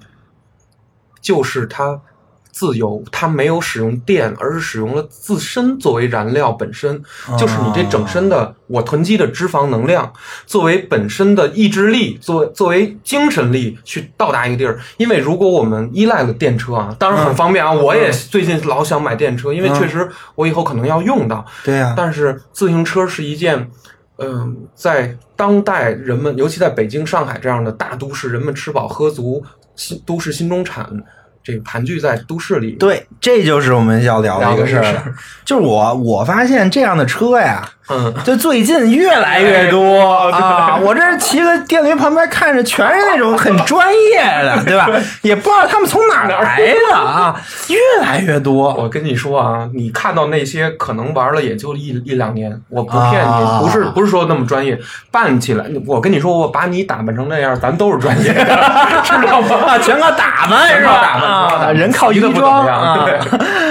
就是它自由，它没有使用电，而是使用了自身作为燃料本身，就是你这整身的我囤积的脂肪能量，作为本身的意志力，作作为精神力去到达一个地儿。因为如果我们依赖了电车啊，当然很方便啊，我也最近老想买电车，因为确实我以后可能要用到。对呀，但是自行车是一件，嗯、在当代人们，尤其在北京、上海这样的大都市，人们吃饱喝足，新都市新中产，这个盘踞在都市里，对，这就是我们要聊的一个事儿聊的一个事儿。就是我我发现这样的车呀，嗯，就最近越来越多啊！我这骑个电驴旁边看着全是那种很 专业的，对吧？也不知道他们从哪儿来的啊，越来越多。我跟你说啊，你看到那些可能玩了也就一一两年，我不骗你，啊不是不是说那么专业，办起来，我跟你说，我把你打扮成那样，咱都是专业的，知道吗？啊，全靠打扮是吧？人靠衣装啊。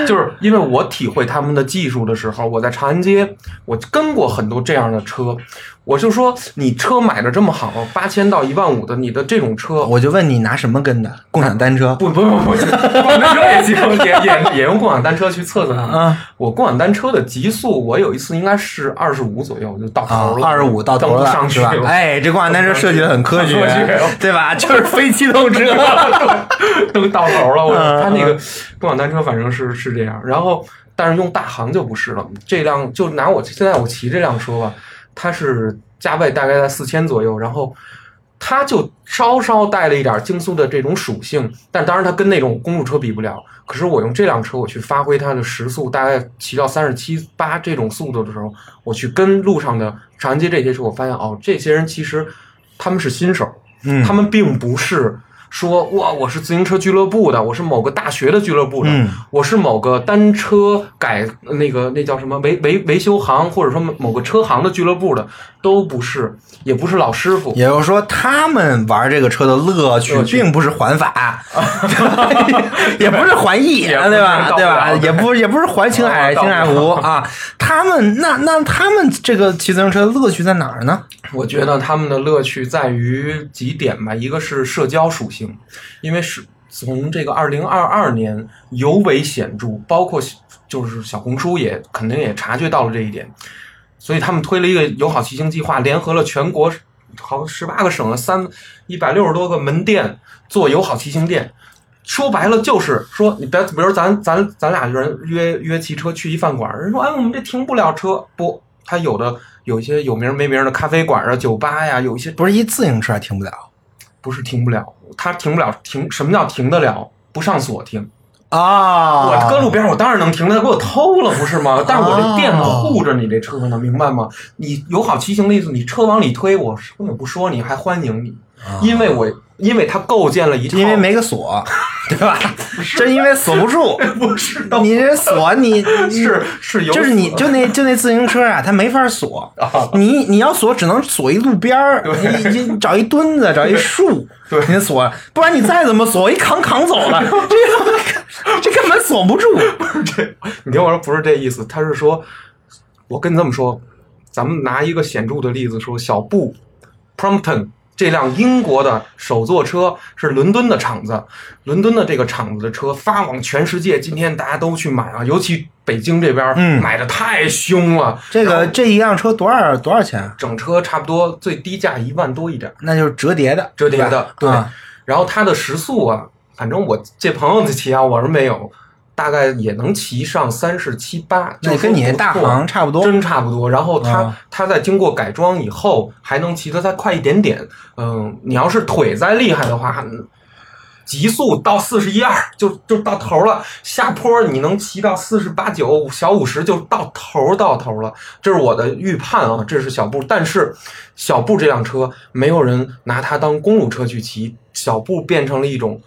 对，就是因为我体会他们的技术的时候，我在长安街，我跟过很多这样的车，我就说你车买的这么好，八千到一万五的，你的这种车，我就问你拿什么跟的？共享单车？不不不不，共享单车也行，也也也用共享单车去测测它。啊我共享单车的极速，我有一次应该是二十五左右就到啊头，了，二十五到头了？上去了。哎，这共享单车设计的很科学 对吧？就是非机动车。都到头了，我嗯他那个共享单车反正是是这样，然后但是用大行就不是了。这辆就拿我现在我骑这辆车吧，它是价位大概在四千左右，然后它就稍稍带了一点竞速的这种属性，但当然它跟那种公路车比不了。可是我用这辆车我去发挥它的时速，大概骑到三十七八这种速度的时候，我去跟路上的长安街这些车，我发现哦，这些人其实他们是新手，嗯他们并不是说哇，我是自行车俱乐部的，我是某个大学的俱乐部的，嗯我是某个单车改那个那叫什么维维维修行，或者说某个车行的俱乐部的，都不是，也不是老师傅。也就是说，他们玩这个车的乐趣并不是环法，也不是环意，也不是对吧？对吧？也不也不是环青海、青海湖啊。他们那那他们这个骑自行车的乐趣在哪儿呢？我觉得他们的乐趣在于几点吧，一个是社交属性，因为是从这个二零二二年尤为显著，包括就是小红书也肯定也察觉到了这一点，所以他们推了一个友好骑行计划，联合了全国好十八个省的三一百六十多个门店做友好骑行店。说白了就是说，你别，比如咱咱咱俩人约约骑车去一饭馆，人说哎我们这停不了车，不，他有的有一些有名没名的咖啡馆啊、酒吧呀，有一些不是一自行车还停不了？不是停不了，他停不了，停什么叫停得了？不上锁停。啊我搁路边，我当然能停，他给我偷了不是吗？但是我这店哦护着你这车呢，明白吗？你友好骑行的意思，你车往里推，我根本不说你，还欢迎你，因为我因为它构建了一套，因为没个锁，对吧？这因为锁不住，不是你这锁 你是是有就是你就那就那自行车啊，它没法锁，啊你你要锁只能锁一路边儿，你你找一墩子，找一树，对你锁，不然你再怎么锁，一扛扛走了，这这根本锁不住。不是这，你听我说，不是这意思，他是说，我跟你这么说，咱们拿一个显著的例子说，小布 Prompton 这辆英国的首座车是伦敦的厂子，伦敦的这个厂子的车发往全世界，今天大家都去买啊，尤其北京这边，嗯。买的太凶了。这个这一辆车多少多少钱啊？整车差不多最低价一万多一点，那就是折叠的，折叠的对然后它的时速啊，反正我这朋友的骑啊，我是没有，大概也能骑上三十七八，就跟你那大行差不多。真差不多。然后它、啊它在经过改装以后，还能骑得再快一点点。嗯，你要是腿再厉害的话，嗯极速到四十一二就就到头了，下坡你能骑到四十八九小五十就到头到头了。这是我的预判啊，这是小布。但是小布这辆车没有人拿它当公路车去骑，小布变成了一种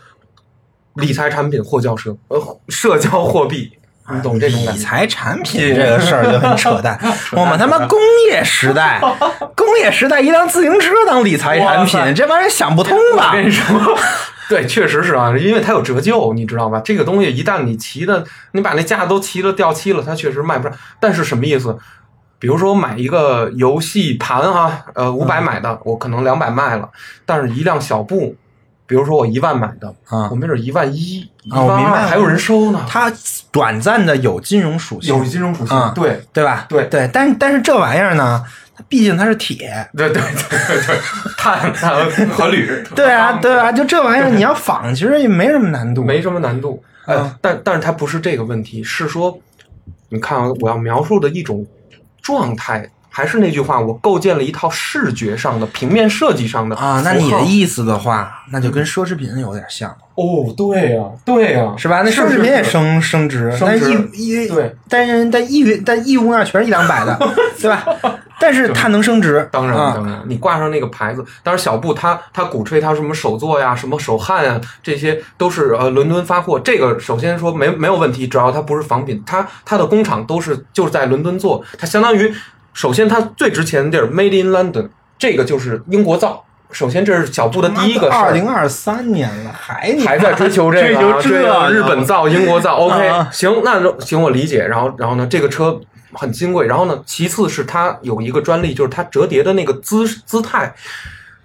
理财产品或叫社呃社交货币。你懂这种？理财产品这个事儿就很扯淡。我们他妈工业时代，工业时代一辆自行车当理财产品，这玩意儿想不通吧我？跟你说，对，确实是啊，因为它有折旧，你知道吧？这个东西一旦你骑的，你把那架子都骑了掉漆了，它确实卖不上。但是什么意思？比如说我买一个游戏盘啊，呃，五百买的，我可能两百卖了，但是一辆小布，比如说我一万买的，啊。我没准一万一、一啊我万明白了二还有人收呢，它短暂的有金融属性，有金融属性，啊对。对吧？对。对，但是但是这玩意儿呢，它毕竟它是铁，对对对对对，碳碳和铝，对啊，对啊，就这玩意儿你要仿，其实也没什么难度。没什么难度。呃，嗯但但是它不是这个问题，是说，你看啊，我要描述的一种状态，还是那句话，我构建了一套视觉上的、平面设计上的啊，那你的意思的话，那就跟奢侈品有点像，哦，对呀、对呀、是吧？那奢侈品也升升值，但升值义义对，但是但义但义乌那全是一两百的，对吧？但是它能升值，当然，啊当然，你挂上那个牌子，当然小布他他鼓吹他什么手作呀、什么手汗啊，这些都是呃伦敦发货。这个首先说没没有问题，只要它不是仿品，它它的工厂都是就是在伦敦做，它相当于首先它最值钱的地儿 Made in London，这个就是英国造。首先这是小布的第一个事儿。二零二三年了，还还在追求这个啊，追 求这对啊日本造、英国造，OK，啊行，那就行，我理解。然后，然后呢，这个车很金贵。然后呢，其次是它有一个专利，就是它折叠的那个姿姿态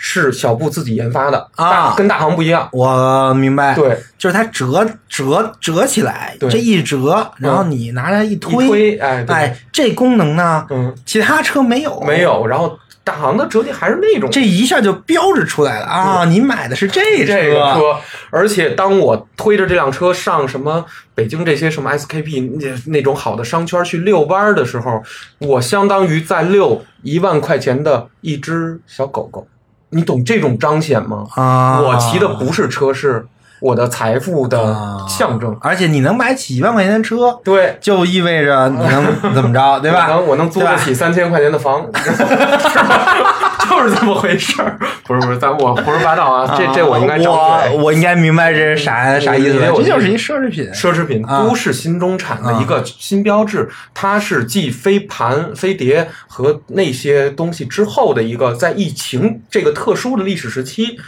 是小布自己研发的啊跟大行不一样。我明白，对，就是它折折折起来，对这一折，然后你拿来一一推，推，哎，对，哎，这功能呢，嗯，其他车没有，没有。然后大行的折叠还是那种这一下就标志出来了啊！你买的是这这个车，而且当我推着这辆车上什么北京这些什么 SKP 那那种好的商圈去遛弯儿的时候，我相当于在遛一万块钱的一只小狗狗。你懂这种彰显吗？啊！我骑的不是车，是我的财富的啊象征。而且你能买起一万块钱的车，对，就意味着你能怎么着，对吧？我能我能租得起三千块钱的房，是 吧就是这么回事儿。不是不是，咱我胡说八道啊，这这我应该张嘴。我我应该明白这是啥啥意思了，你你这就是一奢侈品。奢侈品，啊都市新中产的一个新标志，它是继飞盘、飞碟和那些东西之后的一个，在疫情这个特殊的历史时期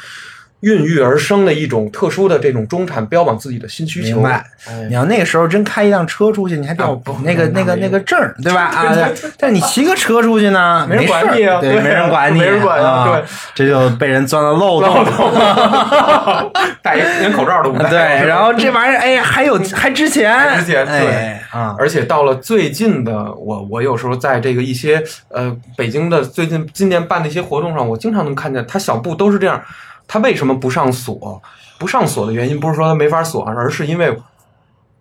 孕育而生的一种特殊的这种中产标榜自己的新需求。明白哎你要那个时候真开一辆车出去，你还得那个那个那个证儿，对吧？啊，但是你骑个车出去呢，没人管你啊对，没人管你，没人管啊啊对，这就被人钻了漏洞。戴一连口罩都不戴。对，然后这玩意儿，哎，还有还值钱，还值钱对哎啊，而且到了最近的我，我有时候在这个一些呃北京的最近今年办的一些活动上，我经常能看见他小布都是这样。他为什么不上锁？不上锁的原因不是说它没法锁，而是因为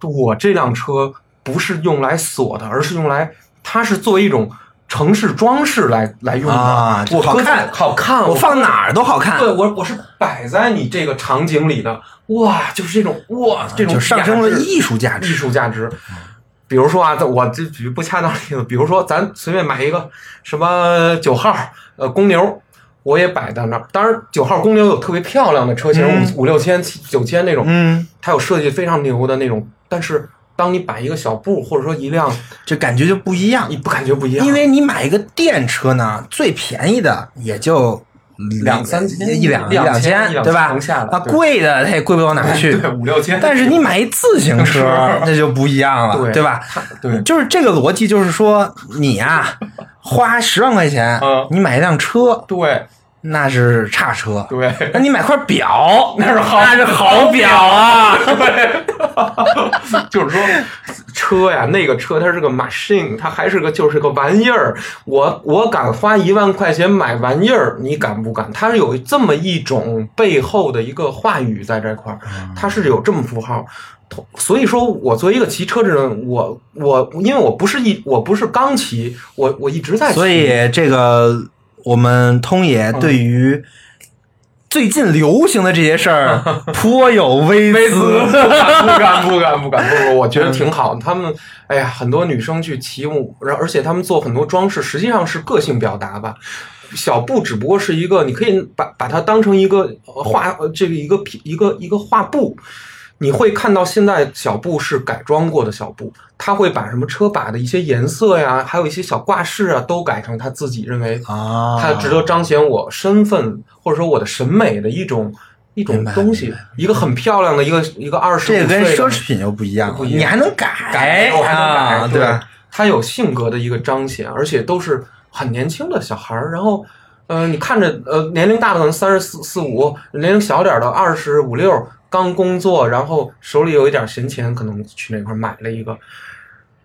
我这辆车不是用来锁的，而是用来它是作为一种城市装饰来来用的。啊我好看好看，我放哪儿都好看，对我我是摆在你这个场景里的，哇，就是这种哇，这种就上升了艺术价值艺。术价值。比如说啊，我这举不恰当的例子，比如说咱随便买一个什么九号呃公牛，我也摆在那儿。当然，九号公牛有特别漂亮的车型，嗯五五六千、七九千那种，嗯，它有设计非常牛的那种。但是，当你摆一个小布或者说一辆，这感觉就不一样你，不感觉不一样？因为你买一个电车呢，最便宜的也就两三千一两一两千对吧千能下？来啊，贵的它也贵不到哪儿去。对五六千，但是你买一自行车，那就不一样了，对吧？对就是这个逻辑，就是说你呀、花十万块钱嗯，你买一辆车，对那是差车。对，那你买块表，那是好那是好表啊！对就是说，车呀，那个车它是个 machine，它还是个就是个玩意儿。我我敢花一万块钱买玩意儿，你敢不敢？它是有这么一种背后的一个话语在这块儿，它是有这么符号。所以说我作为一个骑车的人，我我因为我不是一我不是刚骑，我我一直在骑，所以这个我们通野对于最近流行的这些事儿 颇有微微词 词。不敢不敢不敢不敢不不，我觉得挺好。他们哎呀，很多女生去骑，舞然后而且他们做很多装饰，实际上是个性表达吧。小布只不过是一个，你可以把把它当成一个呃画呃这个一个皮一个一个画布。你会看到现在小布是改装过的小布，他会把什么车把的一些颜色呀，还有一些小挂饰啊，都改成他自己认为啊它值得彰显我身份或者说我的审美的一种一种东西，一个很漂亮的一个一个二十这个跟奢侈侈品又不一样，不一样你还能改，改，我还能改，啊对吧？？它有性格的一个彰显，而且都是很年轻的小孩儿，然后。呃，你看着，呃，年龄大的可能三十四四五，年龄小点儿的二十五六，刚工作，然后手里有一点闲钱，可能去那块买了一个。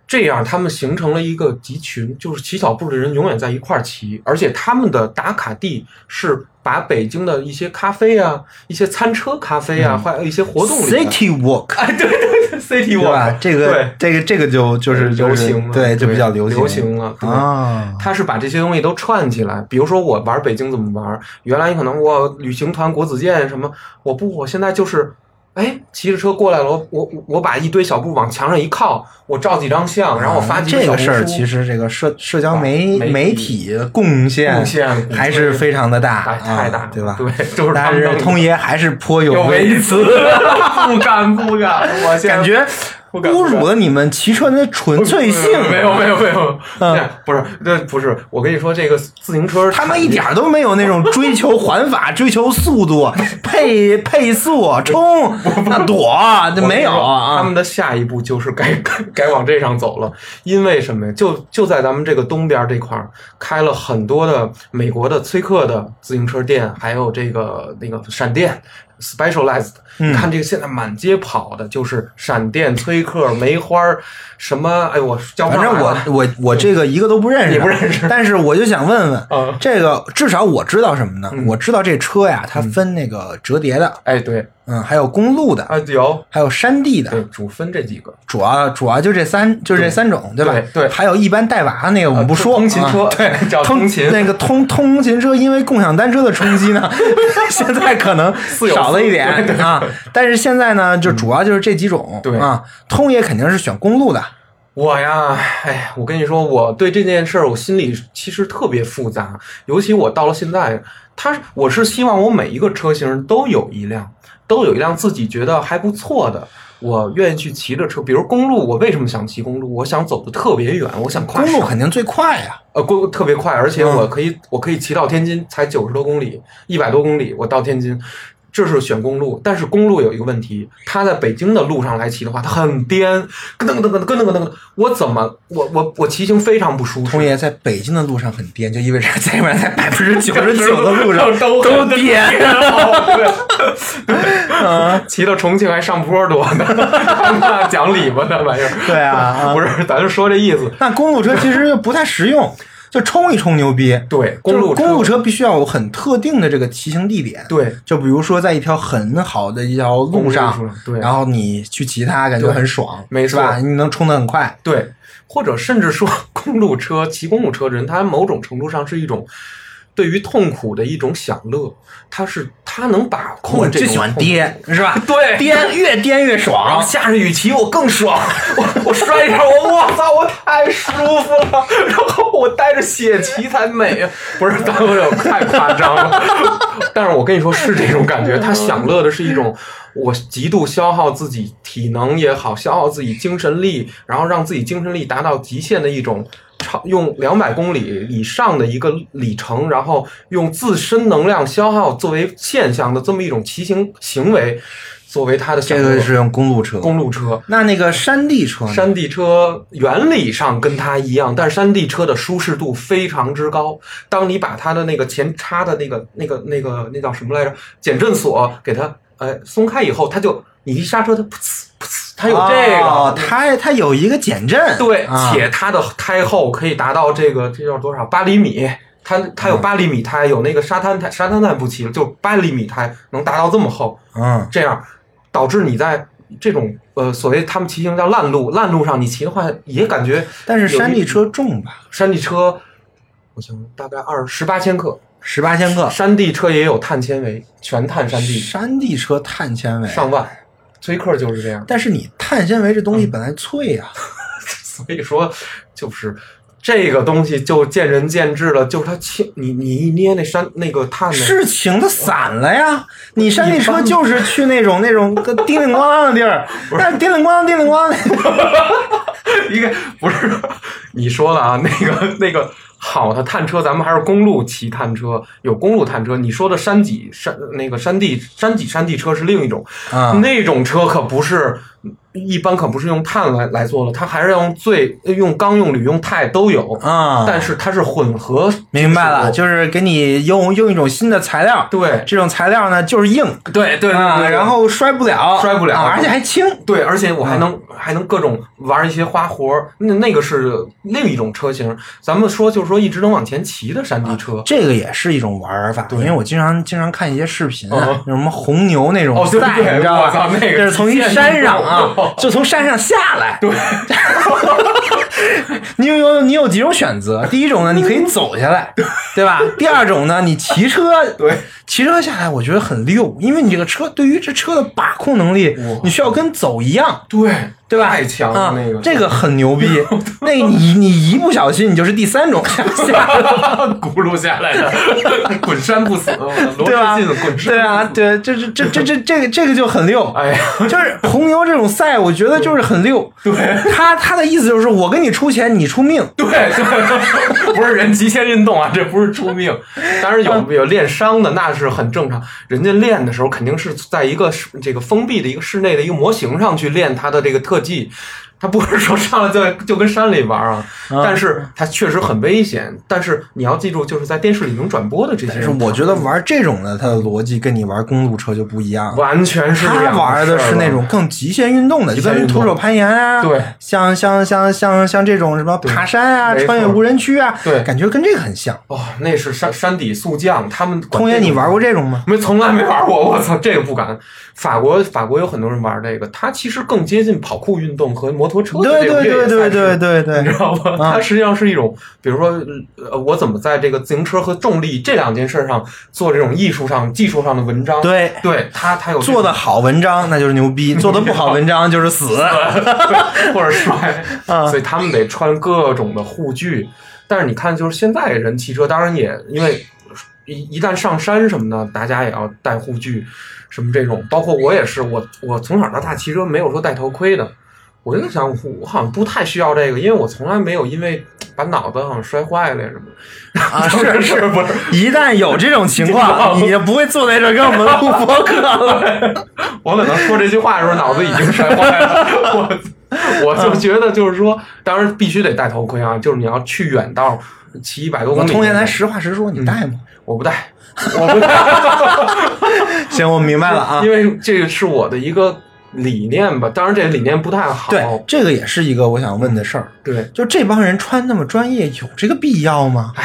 这样他们形成了一个集群，就是骑小步的人永远在一块儿骑，而且他们的打卡地是把北京的一些咖啡啊、一些餐车咖啡啊，还有一些活动里 City Walk，哎，对对对，City Walk，？这个对这个这个就就是就是流行了，对，就比较流行流行了啊。他是把这些东西都串起来，比如说我玩北京怎么玩，原来你可能我旅行团国子监什么，我不，我现在就是，哎，骑着车过来了，我我我把一堆小布往墙上一靠，我照几张相，然后我发几小红这个事儿，其实这个社社交媒媒媒体体贡献贡献还是非常的大，哎太大对吧？对就是他但是通爷还是颇有微微词，不敢不敢，我现在感觉侮辱了你们骑车的纯粹性。没有没有没有，嗯这不是这不是，我跟你说，这个自行车他们一点儿都没有那种追求环法、追求速度、配 配速、冲、那躲，这没有他啊们。的下一步就是该该 该往这上走了，因为什么呀？就就在咱们这个东边这块儿开了很多的美国的崔克的自行车店，还有这个那个闪电 Specialized。看这个现在满街跑的就是闪电、崔克、梅花儿，什么？哎，我叫反正我我我这个一个都不认识，你不认识。但是我就想问问，嗯。这个至少我知道什么呢？嗯。我知道这车呀，它分那个折叠的，哎，对。嗯，还有公路的，啊，有。还有山地的，对主分这几个。主要主要就这三，就这三种，对吧？对对。还有一般带娃那个我们不说，通勤车。啊对，叫通通勤。那个通通勤车，因为共享单车的冲击呢，现在可能少了一点啊。但是现在呢，就主要就是这几种，对啊，通也肯定是选公路的，我呀，哎，我跟你说，我对这件事儿，我心里其实特别复杂。尤其我到了现在，他我是希望我每一个车型都有一辆，都有一辆自己觉得还不错的，我愿意去骑着车。比如公路，我为什么想骑公路？我想走的特别远，我想跨公路肯定最快呀。呃，公路特别快，而且嗯我可以、我可以骑到天津，才九十多公里，一百多公里，我到天津。这是选公路，但是公路有一个问题，它在北京的路上来骑的话，它很颠，咯噔咯噔咯噔咯噔咯噔，我怎么我我我骑行非常不舒适。通爷在北京的路上很颠，就意味着在外面在百分之九十九 的路上都都很颠。对，对 骑到重庆还上坡多呢，那讲理吧，那玩意儿。对啊啊不是，咱就说这意思。那公路车其实不太实用，就冲一冲牛逼。对，公路就是公路车必须要有很特定的这个骑行地点。对就比如说在一条很好的一条路上，对然后你去骑它，感觉很爽，没错吧？你能冲得很快。对，或者甚至说，公路车骑公路车的人，他某种程度上是一种对于痛苦的一种享乐，他是他能把控这种我最喜欢颠，是吧？对颠越颠越爽。下着雨骑我更爽，我我摔一下我我操我太舒服了，然后我带着血骑才美啊！不是，咱们有太夸张了，但是我跟你说是这种感觉，他享乐的是一种我极度消耗自己体能也好，消耗自己精神力，然后让自己精神力达到极限的一种。超用两百公里以上的一个里程，然后用自身能量消耗作为现象的这么一种骑行行为，作为它的享乐这个是用公路车。公路车。那那个山地车？山地车原理上跟它一样，但是山地车的舒适度非常之高。当你把它的那个前叉的那个、那个、那个、那叫什么来着？减震锁给它呃松开以后，它就你一刹车，它噗呲噗呲，它有这个。哦它它有一个减震。对，啊且它的胎厚可以达到这个这叫多少八厘米，它它有嗯八厘米胎，有那个沙滩胎，沙滩胎不骑了，就八厘米胎能达到这么厚，嗯，这样导致你在这种呃所谓他们骑行叫烂路，烂路上你骑的话也感觉，但是山地车重吧，山地车，我想大概二十八千克，十八千克。山地车也有碳纤维，全碳山地山地车碳纤维上万，崔克就是这样，但是你碳纤维这东西本来脆呀、所以说就是。这个东西就见仁见智了，就是它轻，你你一捏那山那个碳，是情的散了呀。你山地车就是去那种那种个叮铃咣啷的地儿，但是叮铃咣啷叮铃咣啷的。一个不是你说的啊，那个那个好的探车，咱们还是公路骑探车，有公路探车。你说的山脊山那个山地山脊山地车是另一种，啊那种车可不是一般可不是用碳来来做了，它还是要用最用钢、用铝、用钛都有，啊，但是它是混合。明白了，就是给你用用一种新的材料，对这种材料呢就是硬对对对然后摔不了，摔不了啊而且还轻。对，而且我还能、还能各种玩一些花活儿，那那个是另一种车型。咱们说就是说一直能往前骑的山地车。这个也是一种玩法，对因为我经常经常看一些视频啊，嗯什么红牛那种哦对赛，对你知道吧就是从一山上啊就从山上下来。对，你有有你有几种选择？第一种呢，你可以走下来，对吧？第二种呢，你骑车，对，骑车下来，我觉得很溜，因为你这个车对于这车的把控能力，你需要跟走一样。对对吧？太强了、啊，那个，这个很牛逼。那你你一不小心，你就是第三种下下 轱辘下来的，滚山不死，罗对吧对啊，对，这这这这这这个这个就很溜。哎呀，就是红牛这种赛，我觉得就是很溜。对他他的意思就是我给你出钱，你出命。对对，不是人极限运动啊，这不是出命。当然有有练伤的，那是很正常。人家练的时候肯定是在一个这个封闭的一个室内的一个模型上去练他的这个特技。他不是说上来就就跟山里玩啊，但是他确实很危险。但是你要记住，就是在电视里能转播的这些但是人，我觉得玩这种的，它的逻辑跟你玩公路车就不一样。完全是他玩的是那种更极限运动的，就跟徒手攀岩啊，对，像像像像像这种什么爬山啊、穿越无人区啊，对感觉跟这个很像。哦，那是山山底速降，他们管通爷，你玩过这种吗？没，从来没玩过。我操，这个不敢。法国法国有很多人玩这个，它其实更接近跑酷运动和摩托车的对对对对对对对你知道吗？啊它实际上是一种，比如说，呃，我怎么在这个自行车和重力这两件事上做这种艺术上、技术上的文章？对对，它它有做的好文章那就是牛逼，做的不好文章就是死。对或者摔，啊所以他们得穿各种的护具。但是你看，就是现在人骑车，当然也因为一一旦上山什么的，大家也要戴护具，什么这种。包括我也是，我我从小到大骑车没有说戴头盔的。我就在想，我好像不太需要这个，因为我从来没有因为把脑子好像摔坏了呀什么。啊，是是不是？一旦有这种情况，你就不会坐在这儿跟我们录播客了。我可能说这句话的时候脑子已经摔坏了，我我就觉得就是说，当然必须得戴头盔啊，就是你要去远道骑一百多公里。我通爷，咱实话实说，你戴吗？我不戴，我不戴，行，我明白了啊因。为这个是我的一个理念吧。当然，这个理念不太好。对，这个也是一个我想问的事儿。对就这帮人穿那么专业，有这个必要吗？唉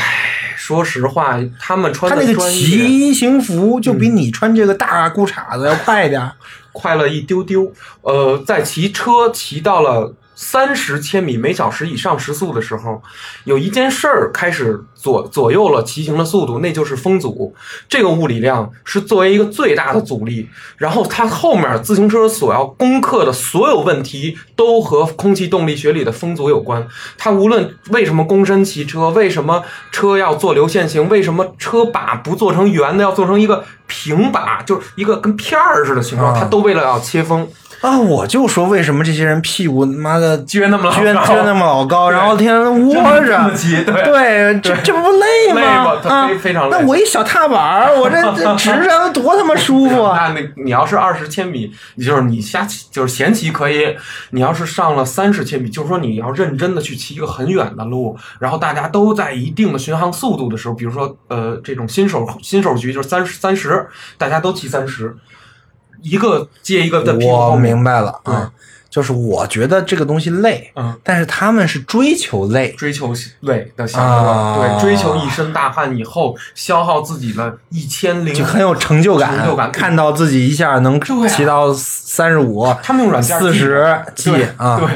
说实话，他们穿他那个骑行服就比你穿这个大裤衩子要快一点儿。快了一丢丢。呃，在骑车骑到了三十千米每小时以上时速的时候，有一件事儿开始左左右了骑行的速度，那就是风阻。这个物理量是作为一个最大的阻力，然后它后面自行车所要攻克的所有问题都和空气动力学里的风阻有关。它无论为什么躬身骑车，为什么车要做流线型，为什么车把不做成圆的，要做成一个平把，就是一个跟片儿似的形状，啊它都为了要切风。啊，我就说为什么这些人屁股他妈的撅那么老撅撅那么老高，然后天天窝着。对。对，这这不累累吗啊非非常累。那我一小踏板儿，我这这 直着多他妈舒服啊！那那你要是二十千米，你就是你瞎骑，就是闲骑可以。你要是上了三十千米，就是说你要认真的去骑一个很远的路，然后大家都在一定的巡航速度的时候，比如说呃这种新手新手局就是三十三十，大家都骑三十，一个接一个的我明白了啊，就是我觉得这个东西累，嗯，但是他们是追求累，追求累的享啊。受，对，追求一身大汗以后消耗自己的一千零就很有成就感，成就感。看到自己一下能骑到三十五、他们用软件四十 G 对啊，对，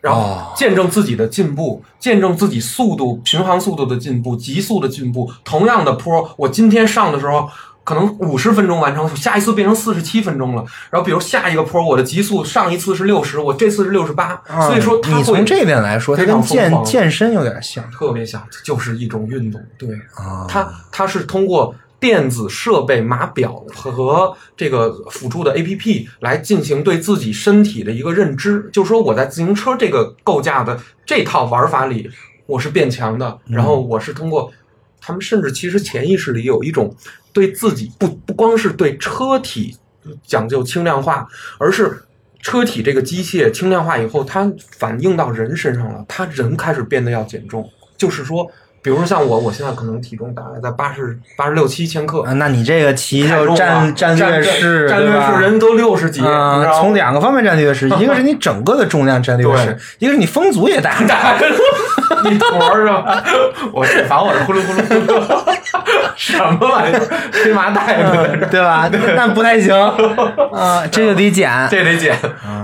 然哦。后见证自己的进步，见证自己速度、巡航速度的进步、极速的进步。同样的坡，我今天上的时候。可能五十分钟完成，下一次变成四十七分钟了。然后，比如下一个坡，我的极速上一次是六十，我这次是六十八，啊所以说它从这边来说，它跟健健身有点像特别像，就是一种运动。对，啊。它它是通过电子设备、码表和这个辅助的 APP 来进行对自己身体的一个认知。就是说，我在自行车这个构架的这套玩法里，我是变强的。然后我是通过他们，甚至其实潜意识里有一种对自己不不光是对车体讲究轻量化，而是车体这个机械轻量化以后，它反映到人身上了，他人开始变得要减重，就是说。比如说像我，我现在可能体重大概在八十八十六七千克，啊，那你这个骑就战战略势，战略是人都六十几，从两个方面占劣势，一个是你整个的重量占劣势，一个是你风阻也大。大你坨是吧？我这反正我是呼噜呼噜呼噜，什么玩意儿？黑麻袋呢？对吧？那不太行啊，这就得减。这得减。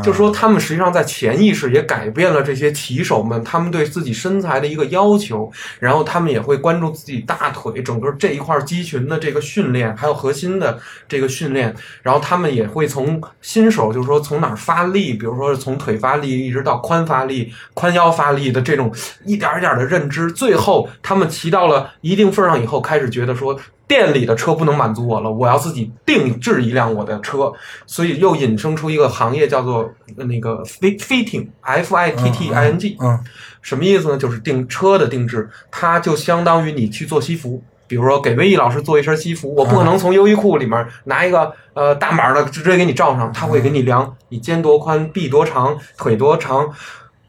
就说他们实际上在潜意识也改变了这些骑手们他们对自己身材的一个要求，然后他们也会关注自己大腿整个这一块肌群的这个训练，还有核心的这个训练，然后他们也会从新手，就是说从哪儿发力，比如说是从腿发力一直到髋发力、髋腰发力的这种一点儿一点的认知，最后他们骑到了一定份儿上以后，开始觉得说。店里的车不能满足我了，我要自己定制一辆我的车，所以又引申出一个行业叫做呃那个 fit fitting，f i t t i n g，嗯，什么意思呢？就是定车的定制，它就相当于你去做西服。比如说给魏毅老师做一身西服，我不可能从优衣库里面拿一个呃大码的直接给你罩上，他会给你量你肩多宽、臂多长、腿多长，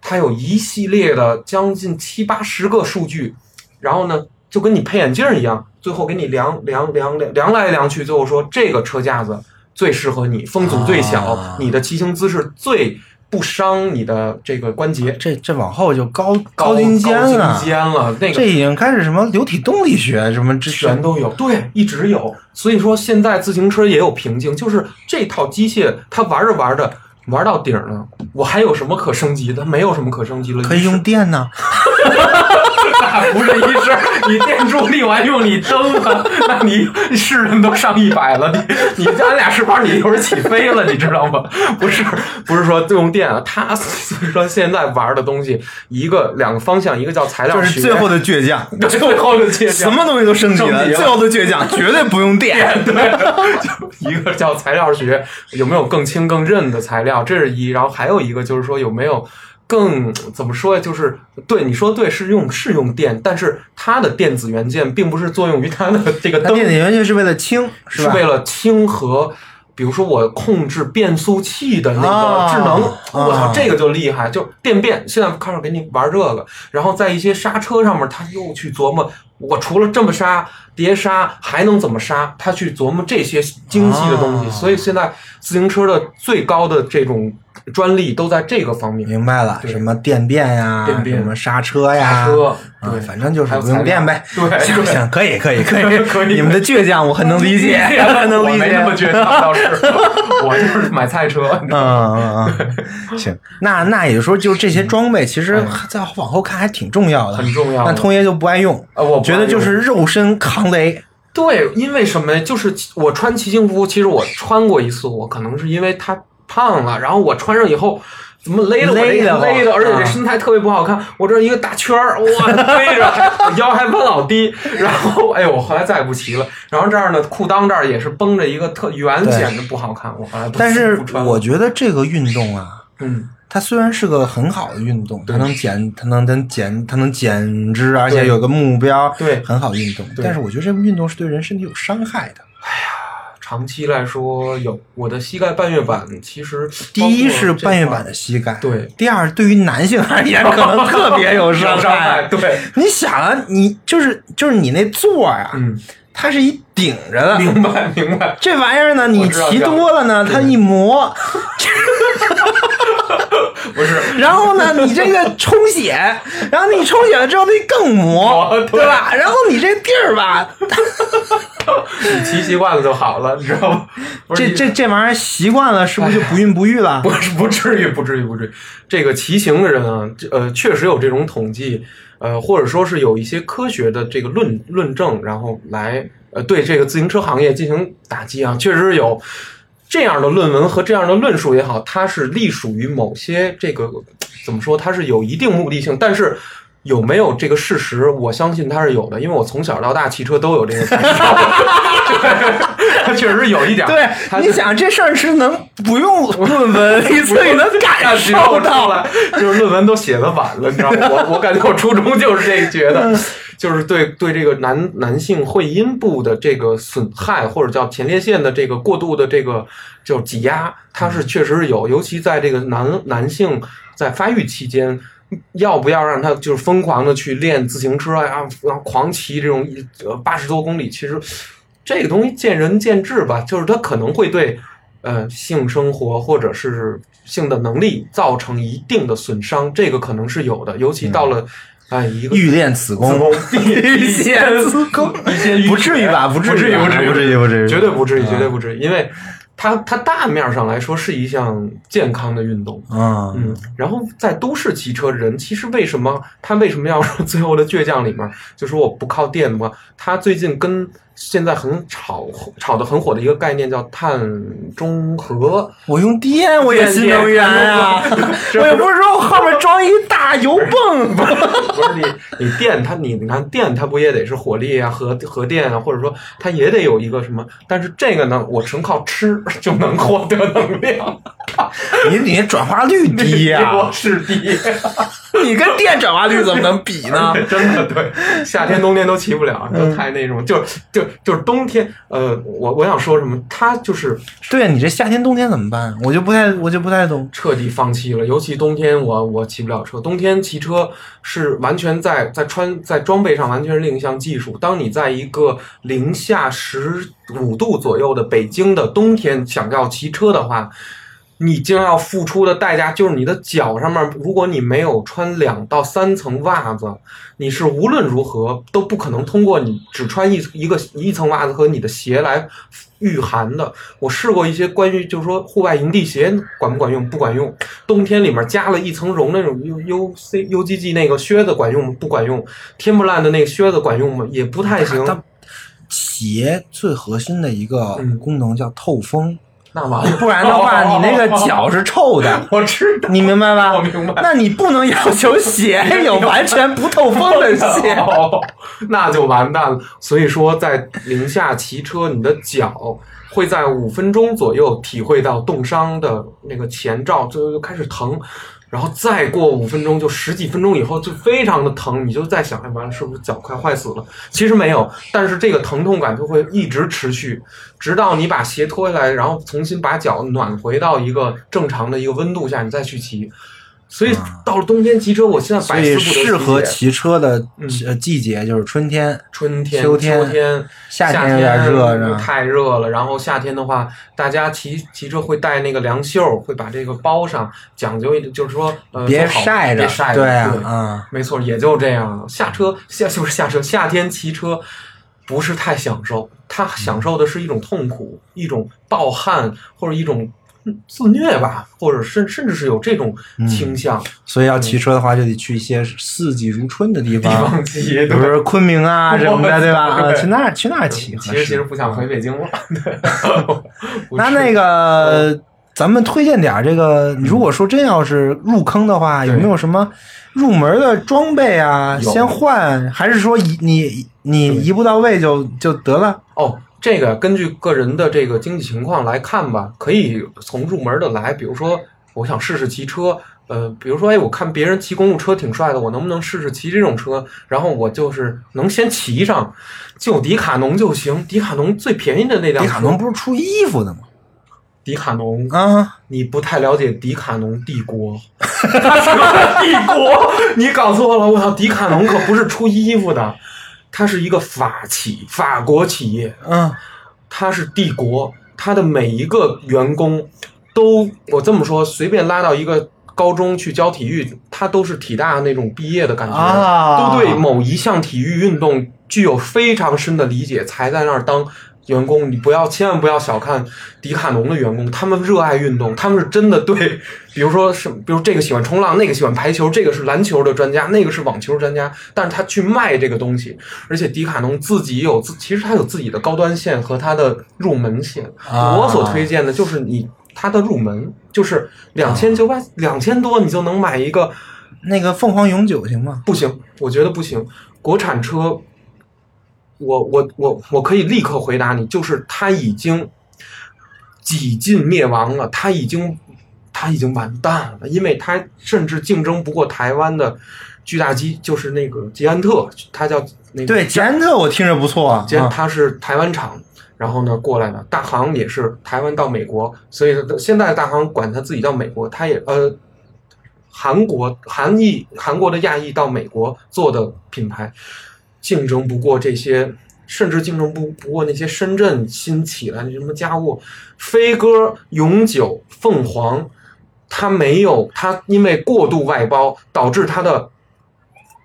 它有一系列的将近七八十个数据，然后呢就跟你配眼镜一样，最后给你量量量量量来量去，最后说这个车架子最适合你，风阻最小，啊你的骑行姿势最不伤你的这个关节。这这往后就高高精尖高了精，尖了，那个这已经开始什么流体动力学什么之全都有，对，一直有。所以说现在自行车也有瓶颈，就是这套机械它玩着玩着玩到顶了，我还有什么可升级的？没有什么可升级了，可以用电呢。那不是一事儿，你电助力我还用你蹬呢，那你是人都上一百了，你你咱俩是玩你一会儿起飞了，你知道吗？不是不是说用电啊，他所以说现在玩的东西一个两个方向，一个叫材料这学，是最后的倔强，最后的倔强什么东西都升级了，升级了最后的倔强绝对不用电。对，就一个叫材料学，有没有更轻更韧的材料，这是一。然后还有一个就是说有没有更怎么说呀？就是对你说对，是用是用电，但是它的电子元件并不是作用于它的这个灯，电子元件是为了轻，是？是为了轻和。比如说我控制变速器的那啊个智能，我操啊，这个就厉害，就电变。现在开始给你玩这个，然后在一些刹车上面，他又去琢磨，我除了这么刹、碟刹，还能怎么刹？他去琢磨这些精细的东西。啊。所以现在自行车的最高的这种专利都在这个方面。明白了，什么电变呀，电变。什么刹车呀，刹车。啊对。反正就是不用电呗。对。行行，可以可以可以。可以。你们的倔强我很能理解，很能理我没那么 解。倔强，倒是。我就是买菜车。嗯嗯嗯，行，那那也就是说，就这些装备，其实再往后看还挺重要的，很重要。的那通爷就不爱用，呃我用。觉得就是肉身扛雷。对，因为什么？就是我穿骑行服，其实我穿过一次，我可能是因为它胖了，然后我穿上以后。怎么勒的我勒的 勒的，而且啊这身材特别不好看。我这一个大圈儿，我背着，腰还弯老低。然后，哎呦，我后来再也不骑了。然后这儿呢，裤裆这儿也是绷着一个特圆，显得不好看。我后来不但是我觉得这个运动啊，嗯，它虽然是个很好的运动，它能减，它能能减，它能减脂，而且有个目标，对很好的运动。对。但是我觉得这个运动是对人身体有伤害的。哎呀长期来说有我的膝盖半月板，其实第一是半月板的膝盖，对。第二，对于男性而言可能特别有 有伤伤害，对，你想啊，你就是就是你那座儿啊，嗯，它是一顶着的，明白明白。这玩意儿呢，你骑多了呢，它一磨，不是，然后呢，你这个充血，然后你充血了之后，它更磨磨，对对吧？然后你这地儿吧，你骑习惯了就好了，你知道吗？这这这玩意儿习惯了，是不是就不孕不育了？不是不至于，不至于，不至于。这个骑行的人啊，呃，确实有这种统计，呃，或者说是有一些科学的这个论论证，然后来呃对这个自行车行业进行打击啊，确实有这样的论文和这样的论述也好，它是隶属于某些这个怎么说，它是有一定目的性，但是。有没有这个事实？我相信它是有的，因为我从小到大骑车都有这个感受。对，它确实有一点。对，你想这事儿是能不用论文，你自己能感受到到来，就是论文都写的晚了，你知道吗？我我感觉我初中就是这个觉得，就是对对这个男男性会阴部的这个损害，或者叫前列腺的这个过度的这个就挤压，它是确实是有，尤其在这个男男性在发育期间。要不要让他就是疯狂的去练自行车啊，然后狂骑这种呃八十多公里？其实这个东西见仁见智吧，就是他可能会对呃性生活或者是性的能力造成一定的损伤，这个可能是有的，尤其到了哎一个欲练此功，欲练此功，不至于吧？不至于，不至于，不至于，不至于，绝对不至于，绝对不至于，因为它它大面上来说是一项健康的运动。啊，嗯，然后在都市骑车人，其实为什么他为什么要说 最后的倔强里面，就说我不靠电吗？他最近跟现在很炒炒的很火的一个概念叫碳中和，我用电，我也新能源啊！我也不是说我后面装一大油泵，不是你你电它你你看电它不也得是火力啊核核电啊，或者说它也得有一个什么？但是这个呢，我纯靠吃就能获得能量，你你转化率低呀、我是低。你跟电转化率怎么能比呢？真的对，夏天冬天都骑不了，就太那种，就就就是冬天。呃，我我想说什么，他就是对啊，你这夏天冬天怎么办？我就不太，我就不太懂。彻底放弃了，尤其冬天我我骑不了车。冬天骑车是完全在在穿在装备上完全是另一项技术。当你在一个零下十五度左右的北京的冬天想要骑车的话，你将要付出的代价就是你的脚上面，如果你没有穿两到三层袜子，你是无论如何都不可能通过你只穿一一个一层袜子和你的鞋来御寒的。我试过一些关于就是说户外营地鞋管不管用，不管用。冬天里面加了一层绒那种 U U C U G G 那个靴子管用吗？不管用。天不烂的那个靴子管用吗？也不太行。鞋最核心的一个嗯功能叫透风，那完了，不然的话，你那个脚是臭的。我知道，你明白吧？我明白那你不能要求鞋有完全不透风的鞋。哦，那就完蛋了。所以说，在零下骑车，你的脚会在五分钟左右体会到冻伤的那个前兆，最后就开始疼。然后再过五分钟，就十几分钟以后就非常的疼，你就在想，哎，完了是不是脚快坏死了？其实没有，但是这个疼痛感就会一直持续，直到你把鞋脱下来，然后重新把脚暖回到一个正常的一个温度下，你再去骑。所以到了冬天骑车，我现在百思不得其适合骑车的季节就是春天、春天、秋天秋天、夏天天有点热太热了。然后夏天的话，大家骑骑车会带那个凉袖，会把这个包上，讲究一点，就是说呃，别好晒着别晒着。对啊对，嗯没错，也就这样了。下车下就是下车，夏天骑车不是太享受，他享受的是一种痛苦，一种暴汗或者一种自虐吧，或者甚甚至是有这种倾向。所以要骑车的话，就得去一些四季如春的地地方，骑，比如说昆明啊什么的，对吧？去那儿去那儿骑其实其实。不想回北京了。对，那那个，咱们推荐点儿这个，如果说真要是入坑的话，有没有什么入门的装备啊？先换，还是说一你你一步到位就就得了？哦，这个根据个人的这个经济情况来看吧，可以从入门的来，比如说我想试试骑车。呃，比如说，哎，我看别人骑公路车挺帅的，我能不能试试骑这种车？然后我就是能先骑上，就迪卡侬就行。迪卡侬最便宜的那辆，迪卡侬不是出衣服的吗？迪卡侬啊，你不太了解迪卡侬帝国，帝国，你搞错了。我操，迪卡侬可不是出衣服的，它是一个法企，法国企业，嗯，它是帝国，它的每一个员工都，我这么说，随便拉到一个高中去教体育，他都是体大那种毕业的感觉，啊。都对某一项体育运动具有非常深的理解，才在那儿当。员工，你不要千万不要小看迪卡侬的员工，他们热爱运动，他们是真的对，比如说是，比如这个喜欢冲浪，那个喜欢排球，这个是篮球的专家，那个是网球专家，但是他去卖这个东西，而且迪卡侬自己有自，其实他有自己的高端线和他的入门线。啊我所推荐的就是你它的入门，就是两千九百两千多，你就能买一个。那个凤凰永久行吗？不行，我觉得不行。国产车，我我我我可以立刻回答你，就是它已经几近灭亡了，它已经它已经完蛋了，因为他甚至竞争不过台湾的巨大机就是那个捷安特，他叫那个对，捷安特我听着不错啊。捷啊它是台湾厂，然后呢过来的，大航也是台湾到美国，所以现在大航管他自己叫美国，他也呃。韩国韩裔韩国的亚裔到美国做的品牌，竞争不过这些，甚至竞争不不过那些深圳新起来的什么家务，飞鸽、永久、凤凰，它没有它因为过度外包，导致它的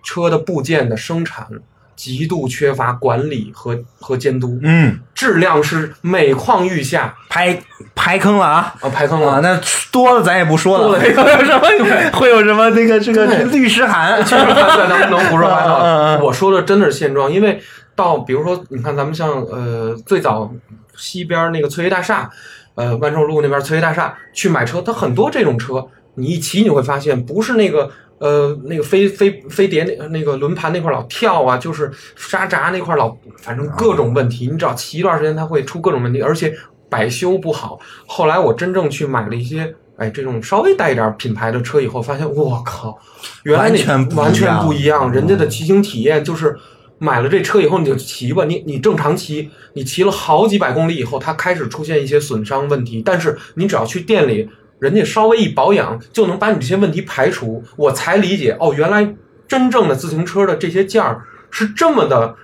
车的部件的生产极度缺乏管理和和监督，嗯，质量是每况愈下排排坑了啊。啊，排坑啊，了。那多了咱也不说了，会有什么？会有什么？那个这个对律师函，确实咱能不能胡说八道？嗯 我说的真的是现状，因为到比如说，你看咱们像呃最早西边那个翠微大厦，呃万寿路那边翠微大厦去买车，它很多这种车，你一骑你会发现不是那个。呃，那个飞飞飞碟那那个轮盘那块老跳啊，就是刹闸那块老，反正各种问题。你只要骑一段时间，它会出各种问题，而且百修不好。后来我真正去买了一些，哎，这种稍微带一点品牌的车以后，发现我靠，原来那完全不一样完全不一样，人家的骑行体验就是。买了这车以后，你就骑吧，你你正常骑，你骑了好几百公里以后，它开始出现一些损伤问题，但是你只要去店里，人家稍微一保养，就能把你这些问题排除。我才理解哦，原来真正的自行车的这些件儿是这么的，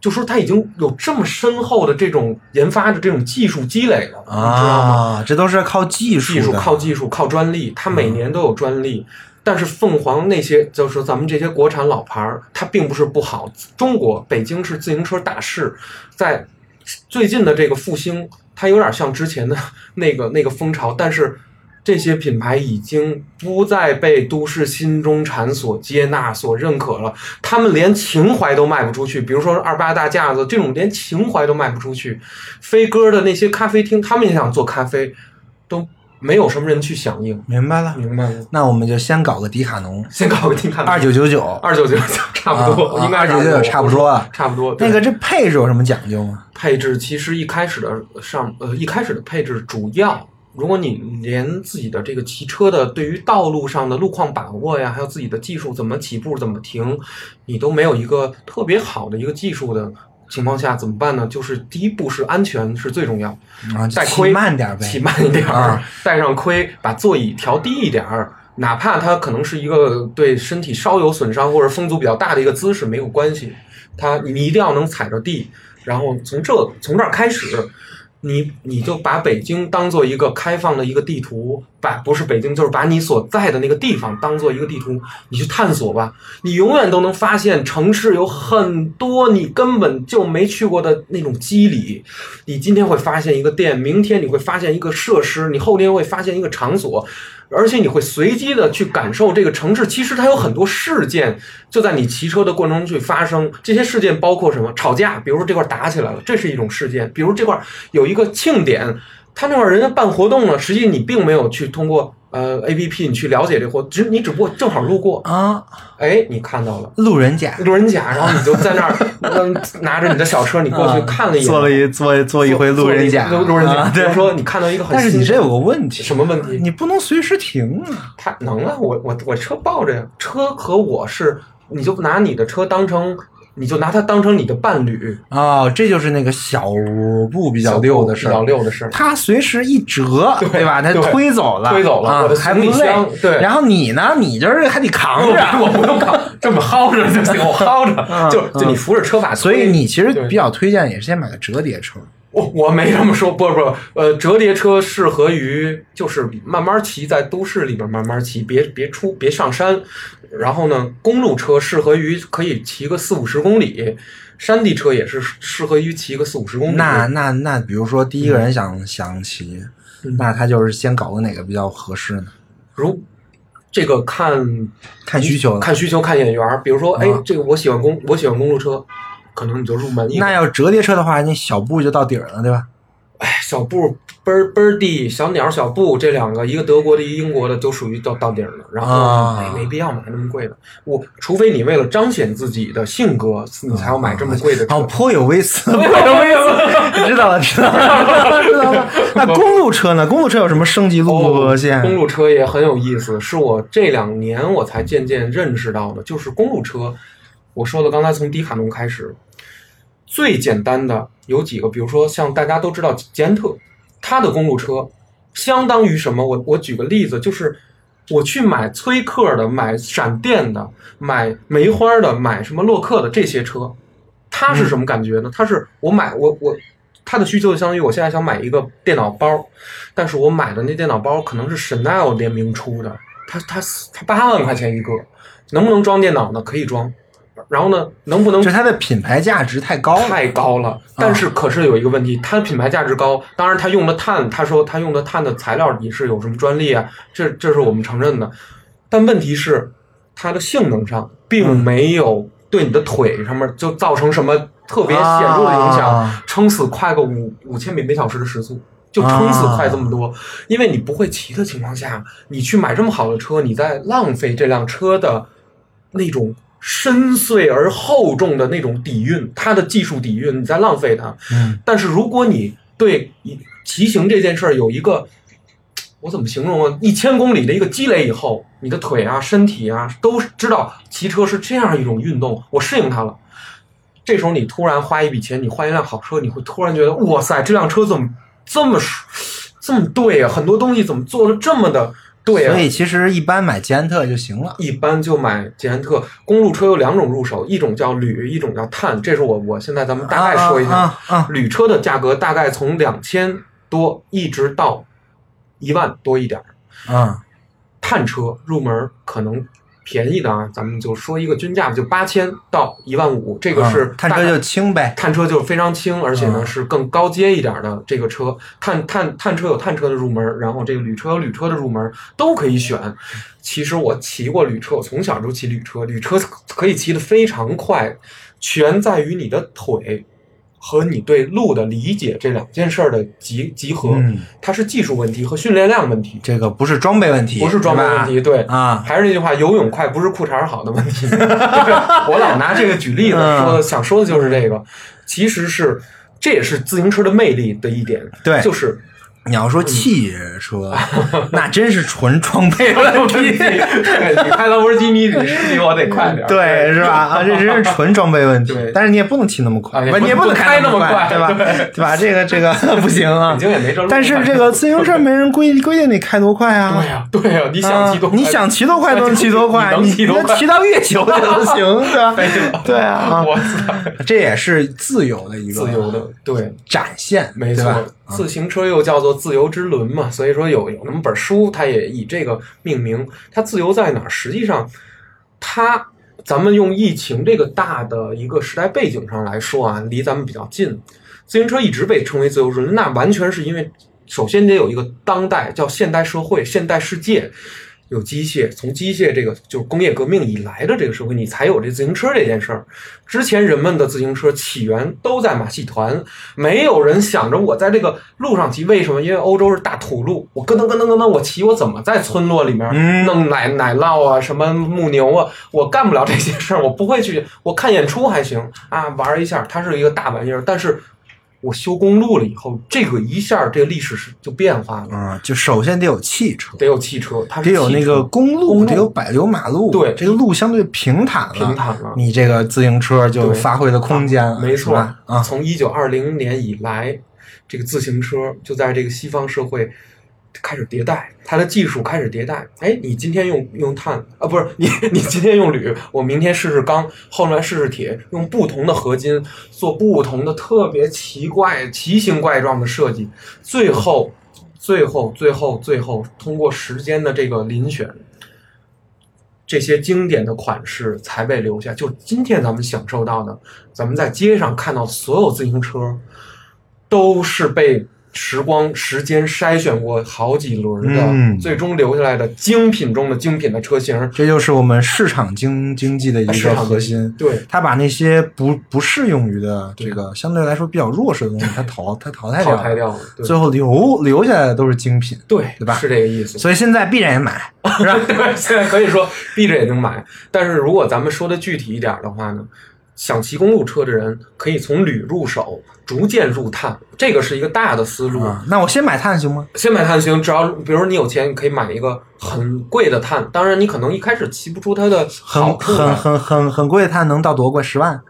就说它已经有这么深厚的这种研发的这种技术积累了，你知道吗？啊，这都是靠技术技术靠技术靠专利，它每年都有专利。但是凤凰那些，就是咱们这些国产老牌儿，它并不是不好。中国北京是自行车大市，在最近的这个复兴，它有点像之前的 那个那个风潮，但是这些品牌已经不再被都市新中产所接纳、所认可了。他们连情怀都卖不出去，比如说二八大架子这种，连情怀都卖不出去。飞鸽的那些咖啡厅，他们也想做咖啡，都没有什么人去响应。明白了。明白了，那我们就先搞个迪卡侬，先搞个迪卡侬二九九九，二九九九 差不多，啊应该二九九九差不多了。差不多。那个这配置有什么讲究吗？配置其实一开始的上呃一开始的配置主要，如果你连自己的这个骑车的对于道路上的路况把握呀，还有自己的技术怎么起步怎么停，你都没有一个特别好的一个技术的情况下，怎么办呢？就是第一步是安全是最重要，啊，骑带盔慢点呗。骑慢一点儿啊，带上盔，把座椅调低一点儿。哪怕它可能是一个对身体稍有损伤或者风阻比较大的一个姿势，没有关系。它你你一定要能踩着地，然后从这从这儿开始，你你就把北京当做一个开放的一个地图，把不是北京就是把你所在的那个地方当做一个地图，你去探索吧。你永远都能发现城市有很多你根本就没去过的那种机理。你今天会发现一个店，明天你会发现一个设施，你后天会发现一个场所，而且你会随机的去感受这个城市。其实它有很多事件就在你骑车的过程中去发生。这些事件包括什么？吵架，比如说这块打起来了，这是一种事件；比如这块有一个庆典，他那块人家办活动了，实际你并没有去通过呃 A P P 你去了解这货，只你只不过正好路过，啊，哎，你看到了。路人甲路人甲，然后你就在那儿，嗯，拿着你的小车，你过去啊看了一眼，做了一做做一回路人甲，路路人甲。啊对。比如说你看到一个很新，但是你这有个问题，什么问题？你不能随时停啊。他能啊，我我我车抱着呀，车和我是，你就拿你的车当成，你就拿它当成你的伴侣，哦，这就是那个小布比较溜的事比较儿。溜的事儿。它随时一折，对对吧？它对推走了，推走了啊我的行李还不累箱。对然后你呢？你就是还得扛着，我不用扛，这么薅着就行，我薅着，就就你扶着车把。所以你其实比较推荐也是先买个折叠车。我我没这么说，不不，呃，折叠车适合于就是慢慢骑，在都市里边慢慢骑，别别出别上山。然后呢，公路车适合于可以骑个四五十公里，山地车也是适合于骑个四五十公里。那那那，比如说第一个人想、想骑，嗯那他就是先搞个哪个比较合适呢？如这个看看需求。看需求看眼缘，比如说，哎啊，这个我喜欢公我喜欢公路车，可能你就入门。那要折叠车的话，你小布就到底儿了，对吧？哎，小布 bird birdie 小鸟小布这两个，一个德国的，一个英国的，都属于到到顶了。然后啊没没必要买那么贵的，我除非你为了彰显自己的性格，你才要买这么贵的车。哦，颇有微词，颇有微词，知道了，知道了，知道了。那公路车呢？公路车有什么升级路线？哦公路车也很有意思，是我这两年我才渐渐认识到的，就是公路车。我说的刚才从迪卡侬开始，最简单的有几个，比如说像大家都知道捷安特，它的公路车相当于什么？我我举个例子，就是我去买崔克的、买闪电的、买梅花的、买什么洛克的这些车，它是什么感觉呢？它是我买我我。它的需求就相当于我现在想买一个电脑包，但是我买的那电脑包可能是 Chanel 联名出的，它它它八万块钱一个，能不能装电脑呢？可以装。然后呢，能不能就它的品牌价值太高了，太高了。但是可是有一个问题，它的品牌价值高，当然它用的碳，他说他用的碳的材料也是有什么专利啊，这这是我们承认的。但问题是，它的性能上并没有对你的腿上面就造成什么特别显著的影响，啊撑死快个五五千米每小时的时速。就撑死快这么多，因为你不会骑的情况下，你去买这么好的车，你在浪费这辆车的那种深邃而厚重的那种底蕴，它的技术底蕴，你在浪费它。嗯，但是如果你对骑行这件事儿有一个，我怎么形容啊？一千公里的一个积累以后，你的腿啊、身体啊都知道骑车是这样一种运动，我适应它了。这时候你突然花一笔钱，你换一辆好车，你会突然觉得，哇塞，这辆车怎么这么这么对啊？很多东西怎么做的这么的对啊？所以其实一般买捷安特就行了。一般就买捷安特。公路车有两种入手，一种叫铝，一种叫碳。这是我我现在咱们大概说一下。啊啊啊铝车的价格大概从两千多一直到一万多一点儿。啊碳车入门可能便宜的啊，咱们就说一个均价，就八千到一万五，这个是大概啊碳车就轻呗。探车就是非常轻，而且呢嗯是更高阶一点的这个车。探探探车有探车的入门，然后这个旅车有旅车的入门，都可以选。其实我骑过旅车，我从小就骑旅车，旅车可以骑得非常快，全在于你的腿和你对路的理解这两件事儿的集集合。嗯它是技术问题和训练量问题，这个不是装备问题，不是装备问题。对啊。还是那句话，游泳快不是裤衩儿好的问题。就是我老拿这个举例子嗯说的，想说的就是这个，其实是这也是自行车的魅力的一点，对就是你要说汽车，那真是纯装备问题。对你开兰博基尼，你是比我得快点，对，是吧？啊，这真是纯装备问题。但是你也不能骑那么快，你也不能开那么快，快对吧？对对吧？这个这个 不行啊。但是这个自行车没人规规定你开多快啊。对呀对呀，你想骑多快，啊你想骑多快都能骑多快，你能骑到月球也能行，对吧？对啊，啊我操，这也是自由的一个自由的，对，展现，没错，自行车又叫做自由之轮嘛，所以说有有那么本书，它也以这个命名。它自由在哪？实际上，它咱们用疫情这个大的一个时代背景上来说啊，离咱们比较近。自行车一直被称为自由之轮，那完全是因为首先得有一个当代叫现代社会、现代世界。有机械，从机械这个就是工业革命以来的这个社会，你才有这自行车这件事儿。之前人们的自行车起源都在马戏团，没有人想着我在这个路上骑。为什么？因为欧洲是大土路，我咯噔咯噔咯噔，我骑我怎么在村落里面嗯弄奶奶酪啊，什么牧牛啊，我干不了这些事儿，我不会去。我看演出还行啊，玩一下，它是一个大玩意儿，但是。我修公路了以后，这个一下这个历史是就变化了，啊，就首先得有汽车，得有汽车，它是得有那个公路，得有柏油马路，对这个路相对平坦了，平坦了你这个自行车就对发挥的空间了，没错？啊，从一九二零年以来，这个自行车就在这个西方社会开始迭代，它的技术开始迭代。哎，你今天用用碳啊，不是 你你今天用铝，我明天试试钢，后来试试铁，用不同的合金做不同的特别奇怪、奇形怪状的设计，最后。最后，最后，最后，通过时间的这个遴选，这些经典的款式才被留下。就今天咱们享受到的，咱们在街上看到所有自行车，都是被时光时间筛选过好几轮的，嗯最终留下来的精品中的精品的车型。这就是我们市场经经济的一个核心。对，它把那些不不适用于的这个相对来说比较弱势的东西，它淘 它淘汰掉了，淘汰掉了。最后留留下来的都是精品。对对吧是这个意思。所以现在闭着眼买，是吧？对，现在可以说闭着眼睛买。但是如果咱们说的具体一点的话呢，想骑公路车的人可以从铝入手，逐渐入碳，这个是一个大的思路。啊，那我先买碳行吗？先买碳行，只要比如说你有钱，你可以买一个很贵的碳。当然，你可能一开始骑不出它的好很。很很很很贵的碳能到多贵？十万？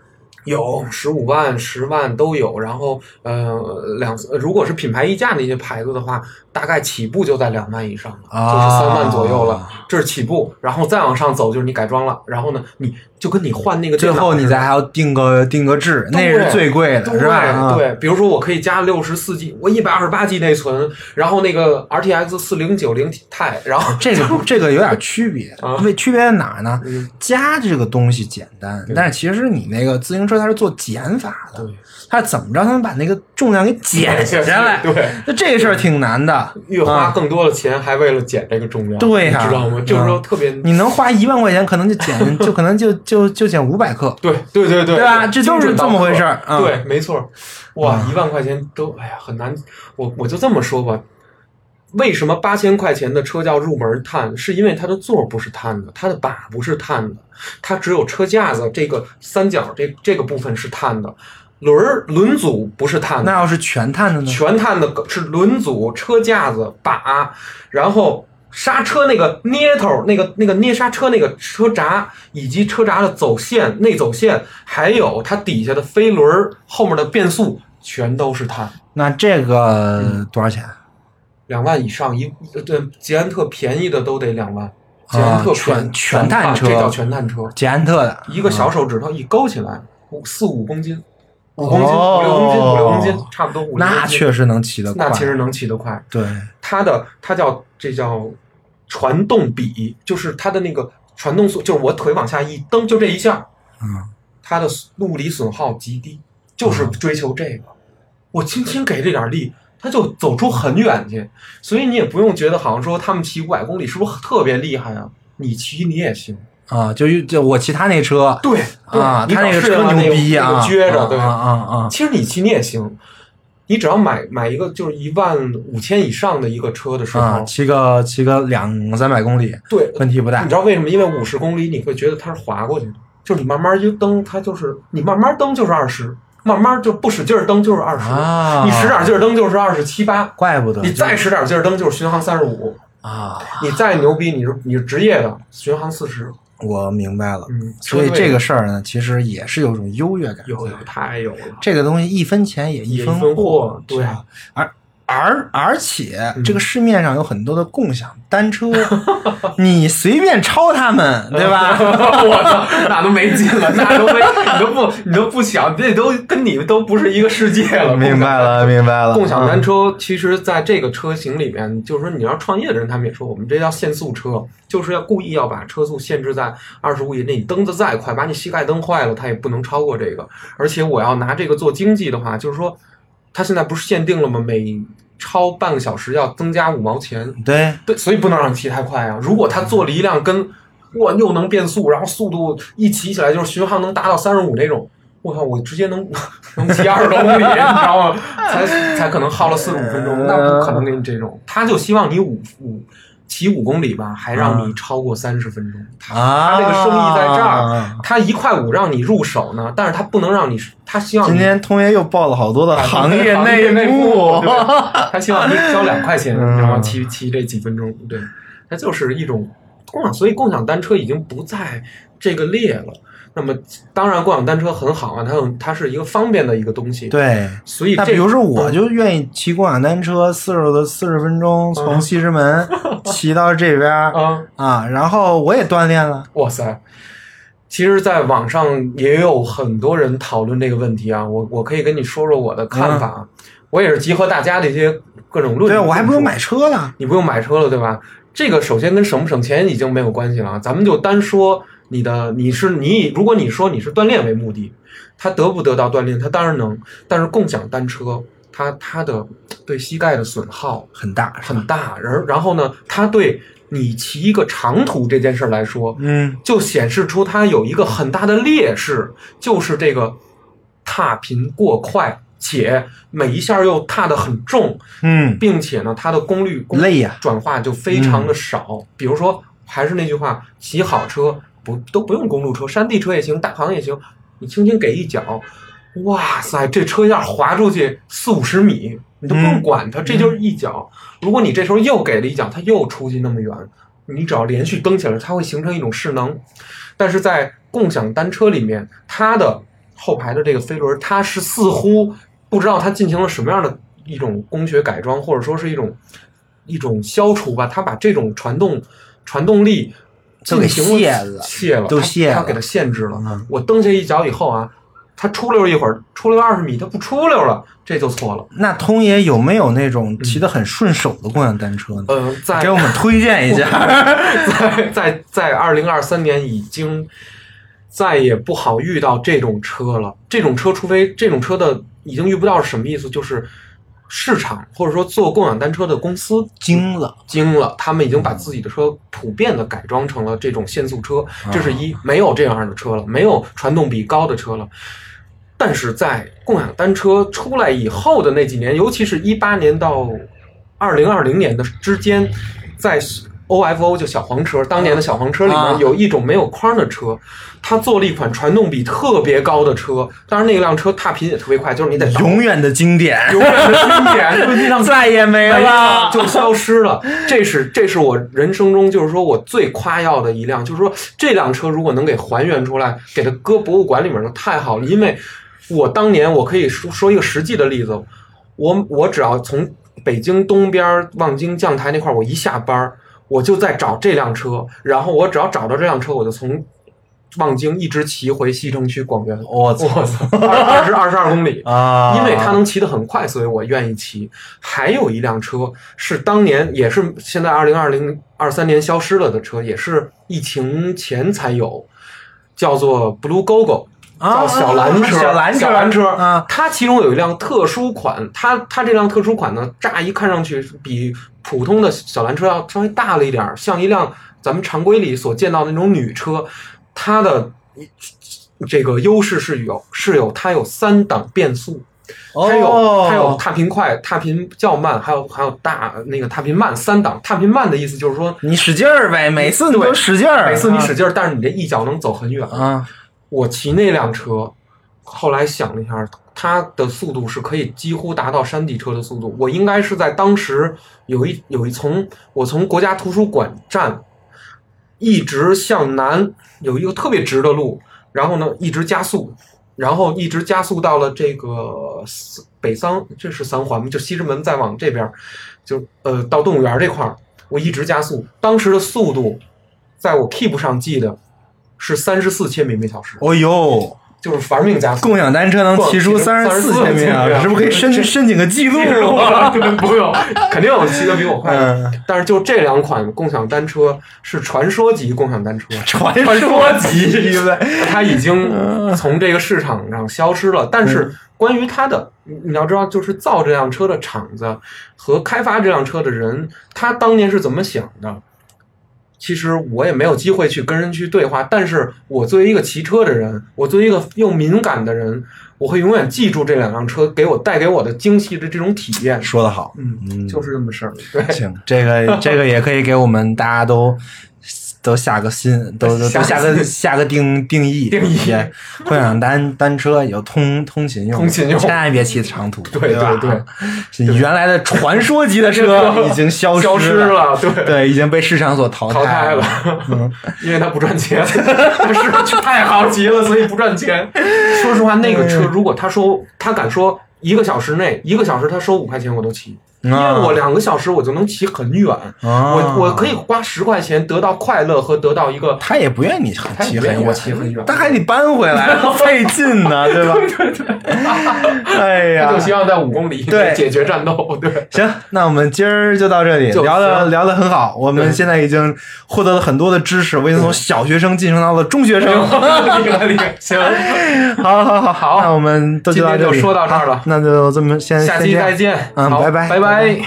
有十五万、十万都有，然后呃两，如果是品牌溢价那些牌子的话，大概起步就在两万以上了，啊就是三万左右了，这是起步，然后再往上走就是你改装了，然后呢，你就跟你换那个最后你再还要定个定个制，那是最贵的，对是吧？啊对，比如说我可以加六十四 G，我一百二十八 G 内存，然后那个 RTX 四零九零 Ti，然后这个这个有点区别啊，为区别在哪儿呢？嗯？加这个东西简单，但是其实你那个自行车它是做减法的，它是怎么着才能把那个重量给减下来？对，那这事儿挺难的，越花啊。更多的钱，还为了减这个重量，对呀。你知道吗？就是说特别，你能花一万块钱，可能就减，就可能就就就减五百克。对对对对，对吧这就是这么回事儿啊对，没错。哇，一万块钱都哎呀很难。我我就这么说吧，为什么八千块钱的车叫入门碳？是因为它的座不是碳的，它的把不是碳的，它只有车架子这个三角这这个部分是碳的，轮儿轮组不是碳的那。要是全碳的呢？全碳的是轮组、车架子、把，然后刹车那个捏头、那个那个捏刹车那个车闸，以及车闸的走线、内走线，还有它底下的飞轮儿后面的变速，全都是碳。那这嗯个多少钱？两万以上一呃对捷安特便宜的都得两万，捷啊安特全便全碳车这叫全碳车，捷安特的一个小手指头一勾起来，五四五公斤，五公斤、哦五六公斤、五六公斤，差不多五六公斤。那确实能骑得快。那其实能骑得快。对，它的它叫这叫传动比，就是它的那个传动速，就是我腿往下一蹬，就这一下，嗯，它的物理损耗极低，就是追求这个。我轻轻给这点力，它就走出很远去。所以你也不用觉得好像说他们骑五百公里是不是特别厉害啊？你骑你也行。啊，就就我骑他那车对啊，你他那车牛逼啊，撅着，对啊啊啊！其实你骑你也行，你只要买买一个就是一万五千以上的一个车的时候，啊，骑个骑个两三百公里，对，问题不大你知。道为什么？因为五十公里你会觉得它是滑过去的，就是你慢慢一蹬，它就是你慢慢蹬就是二十，慢慢就不使劲儿蹬就是二十、啊你使点劲儿蹬就是二十七八，怪不得你再使点劲儿蹬就是巡航三十五，啊，你再牛逼，你是你是职业的巡航四十，我明白了。嗯，所以这个事儿呢，其实也是有种优越感。有有太有了，这个东西一分钱也一分货对啊而而而且嗯这个市面上有很多的共享单车，你随便抄他们，对吧？我操，那都没劲了，那都没，你都不，你都不想，这都跟你都不是一个世界了。明白了，明白了。共享单嗯车其实在这个车型里面，就是说你要创业的人，他们也说我们这叫限速车，就是要故意要把车速限制在二十五以内。你蹬的再快，把你膝盖蹬坏了，它也不能超过这个。而且我要拿这个做经济的话，就是说，它现在不是限定了吗？每超半个小时要增加五毛钱。对，对，所以不能让你骑太快啊！如果他做了一辆跟哇又能变速，然后速度一骑起来就是巡航能达到三十五那种，我靠，我直接能 能骑二十多公里，你知道吗？才才可能耗了四十五分钟，那不可能给你这种。他就希望你五五骑五公里吧，还让你超过三十分钟。他啊，他这个生意在这儿，他一块五让你入手呢，但是他不能让你，他希望今天通爷又爆了好多的行业内幕 他希望你交两块钱，嗯然后骑骑这几分钟，对，他就是一种共享，所以共享单车已经不在这个列了。那么，当然，共享单车很好啊，它有它是一个方便的一个东西。，对。所以这那比如说，我嗯就愿意骑共享单车，四十的四十分钟从西直门 骑到这边儿啊，啊，然后我也锻炼了。哇塞！其实，在网上也有很多人讨论这个问题啊。我我可以跟你说说我的看法。我也是集合大家的一些各种论嗯对，点。我还不用买车了。你不用买车了，对吧？这个首先跟省不省钱已经没有关系了，咱们就单说你的，你是你以，如果你说你是锻炼为目的，他得不得到锻炼，他当然能。但是共享单车它它的对膝盖的损耗很大，很大，然然后呢，它对你骑一个长途这件事儿来说，嗯就显示出它有一个很大的劣势，就是这个踏频过快，且每一下又踏得很重，嗯，并且呢，它的功率功累呀转化就非常的少。比如说，还是那句话，骑好车不都不用公路车，山地车也行，大行也行，你轻轻给一脚，哇塞，这车要滑出去四五十米，你都不用嗯管它，这就是一脚。如果你这时候又给了一脚，它又出去那么远，你只要连续蹬起来，它会形成一种势能。但是在共享单车里面，它的后排的这个飞轮，它是似乎不知道它进行了什么样的一种工学改装，或者说是一种一种消除吧，它把这种传动传动力都给进行卸了卸了，它都卸了它给它限制了。嗯我蹬下一脚以后啊，它出溜一会儿，出溜二十米，它不出溜了，这就错了。那通爷有没有那种骑得很顺手的共享单车呢？呃，在给我们推荐一下。在在在二零二三年已经再也不好遇到这种车了。这种车，除非这种车的已经遇不到是什么意思？就是市场或者说做共享单车的公司惊了，惊了，他们已经把自己的车普遍的改装成了这种限速车，这是啊一没有这样的车了，没有传动比高的车了。但是在共享单车出来以后的那几年，尤其是一八年到二零二零年的之间，在 OFO 就小黄车，当年的小黄车里啊面有一种没有框的车，它做了一款传动比特别高的车，当然那辆车踏频也特别快，就是你得永远的经典，永远的经典，再也没没了。就消失了。这是这是我人生中就是说我最夸耀的一辆，就是说这辆车如果能给还原出来，给它搁博物馆里面，就太好了。因为我当年我可以说说一个实际的例子，我我只要从北京东边望京将台那块儿，我一下班儿我就在找这辆车，然后我只要找到这辆车，我就从望京一直骑回西城区广元。我操二二十二十二公里。啊！因为它能骑得很快，所以我愿意骑。还有一辆车是当年也是现在二零二零二三年消失了的车，也是疫情前才有，叫做 Blue Gogo。啊叫小蓝车，小蓝车小蓝车啊它其中有一辆特殊款，它它这辆特殊款呢，乍一看上去比普通的小蓝车要稍微大了一点儿，像一辆咱们常规里所见到的那种女车。它的这个优势是有是有它有三档变速，它有哦它有踏频快、踏频较慢，还有还有大那个踏频慢三档。踏频慢的意思就是说，你使劲儿呗，每次你都使劲儿，每次你使劲儿，但是你这一脚能走很远。啊，我骑那辆车，后来想了一下，它的速度是可以几乎达到山地车的速度。我应该是在当时有一有一从我从国家图书馆站一直向南有一个特别直的路，然后呢一直加速，然后一直加速到了这个北三，这是三环吗？就西直门再往这边，就呃到动物园这块儿，我一直加速，当时的速度在我 Keep 上记的是三十四千米每小时，哦呦，就是玩命加速。共享单车能骑出三十四千米啊，是不是可以申申请个记录 不用，肯定有骑得比我快但是就这两款共享单车是传说级共享单车，传说级因为。它已经从这个市场上消失了。但是关于它的，你你要知道，就是造这辆车的厂子和开发这辆车的人，他当年是怎么想的？其实我也没有机会去跟人去对话，但是我作为一个骑车的人，我作为一个又敏感的人，我会永远记住这两辆车给我带给我的精细的这种体验。说得好，嗯，嗯，就是这么事儿。对，行，这个这个也可以给我们大家都都下个新，都都都下个下个定定义定义。共享 单单车有通通勤用，通勤用。千万别骑长途，对对对，原来的传说级的车已经消消失了。对，对，已经被市场所淘淘汰了。了。，因为它不赚钱，它是太好骑了，所以不赚钱。说实话，那个车如果他说他敢说一个小时内，一个小时他收五块钱我都骑，因为我两个小时我就能骑很远，啊我我可以花十块钱得到快乐和得到一个。他也不愿意骑很远，骑很远他还得搬回来，费劲呢，对吧？对 对对。哎 哎呀他就希望在五公里对内解决战斗。对，行，那我们今儿就到这里，就聊的行聊的很好。我们对现在已经获得了很多的知识，我已经从小学生晋升到了中学生。厉害厉害，行，好好好好，那我们这天就说到这儿了好那就这么先下期再见，嗯好拜拜拜拜拜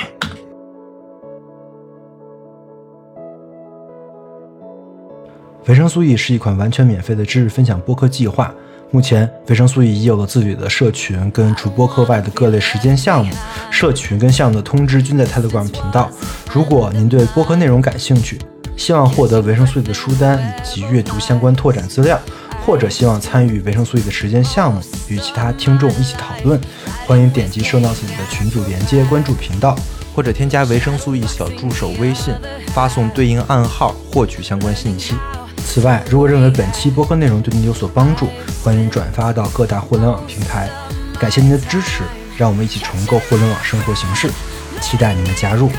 维生素 E 是一款完全免费的知识分享播客计划。目前，维生素 E 已有了自己的社群，跟除播客外的各类实践项目。社群跟项目的通知均在 Telegram 频道。如果您对播客内容感兴趣，希望获得维生素 E 的书单以及阅读相关拓展资料，或者希望参与维生素 E 的实践项目，与其他听众一起讨论，欢迎点击收到自己的群组连接，关注频道，或者添加维生素 E 小助手微信，发送对应暗号获取相关信息。此外，如果认为本期播客内容对您有所帮助，欢迎转发到各大互联网平台。感谢您的支持，让我们一起重构互联网生活形式，期待您的加入。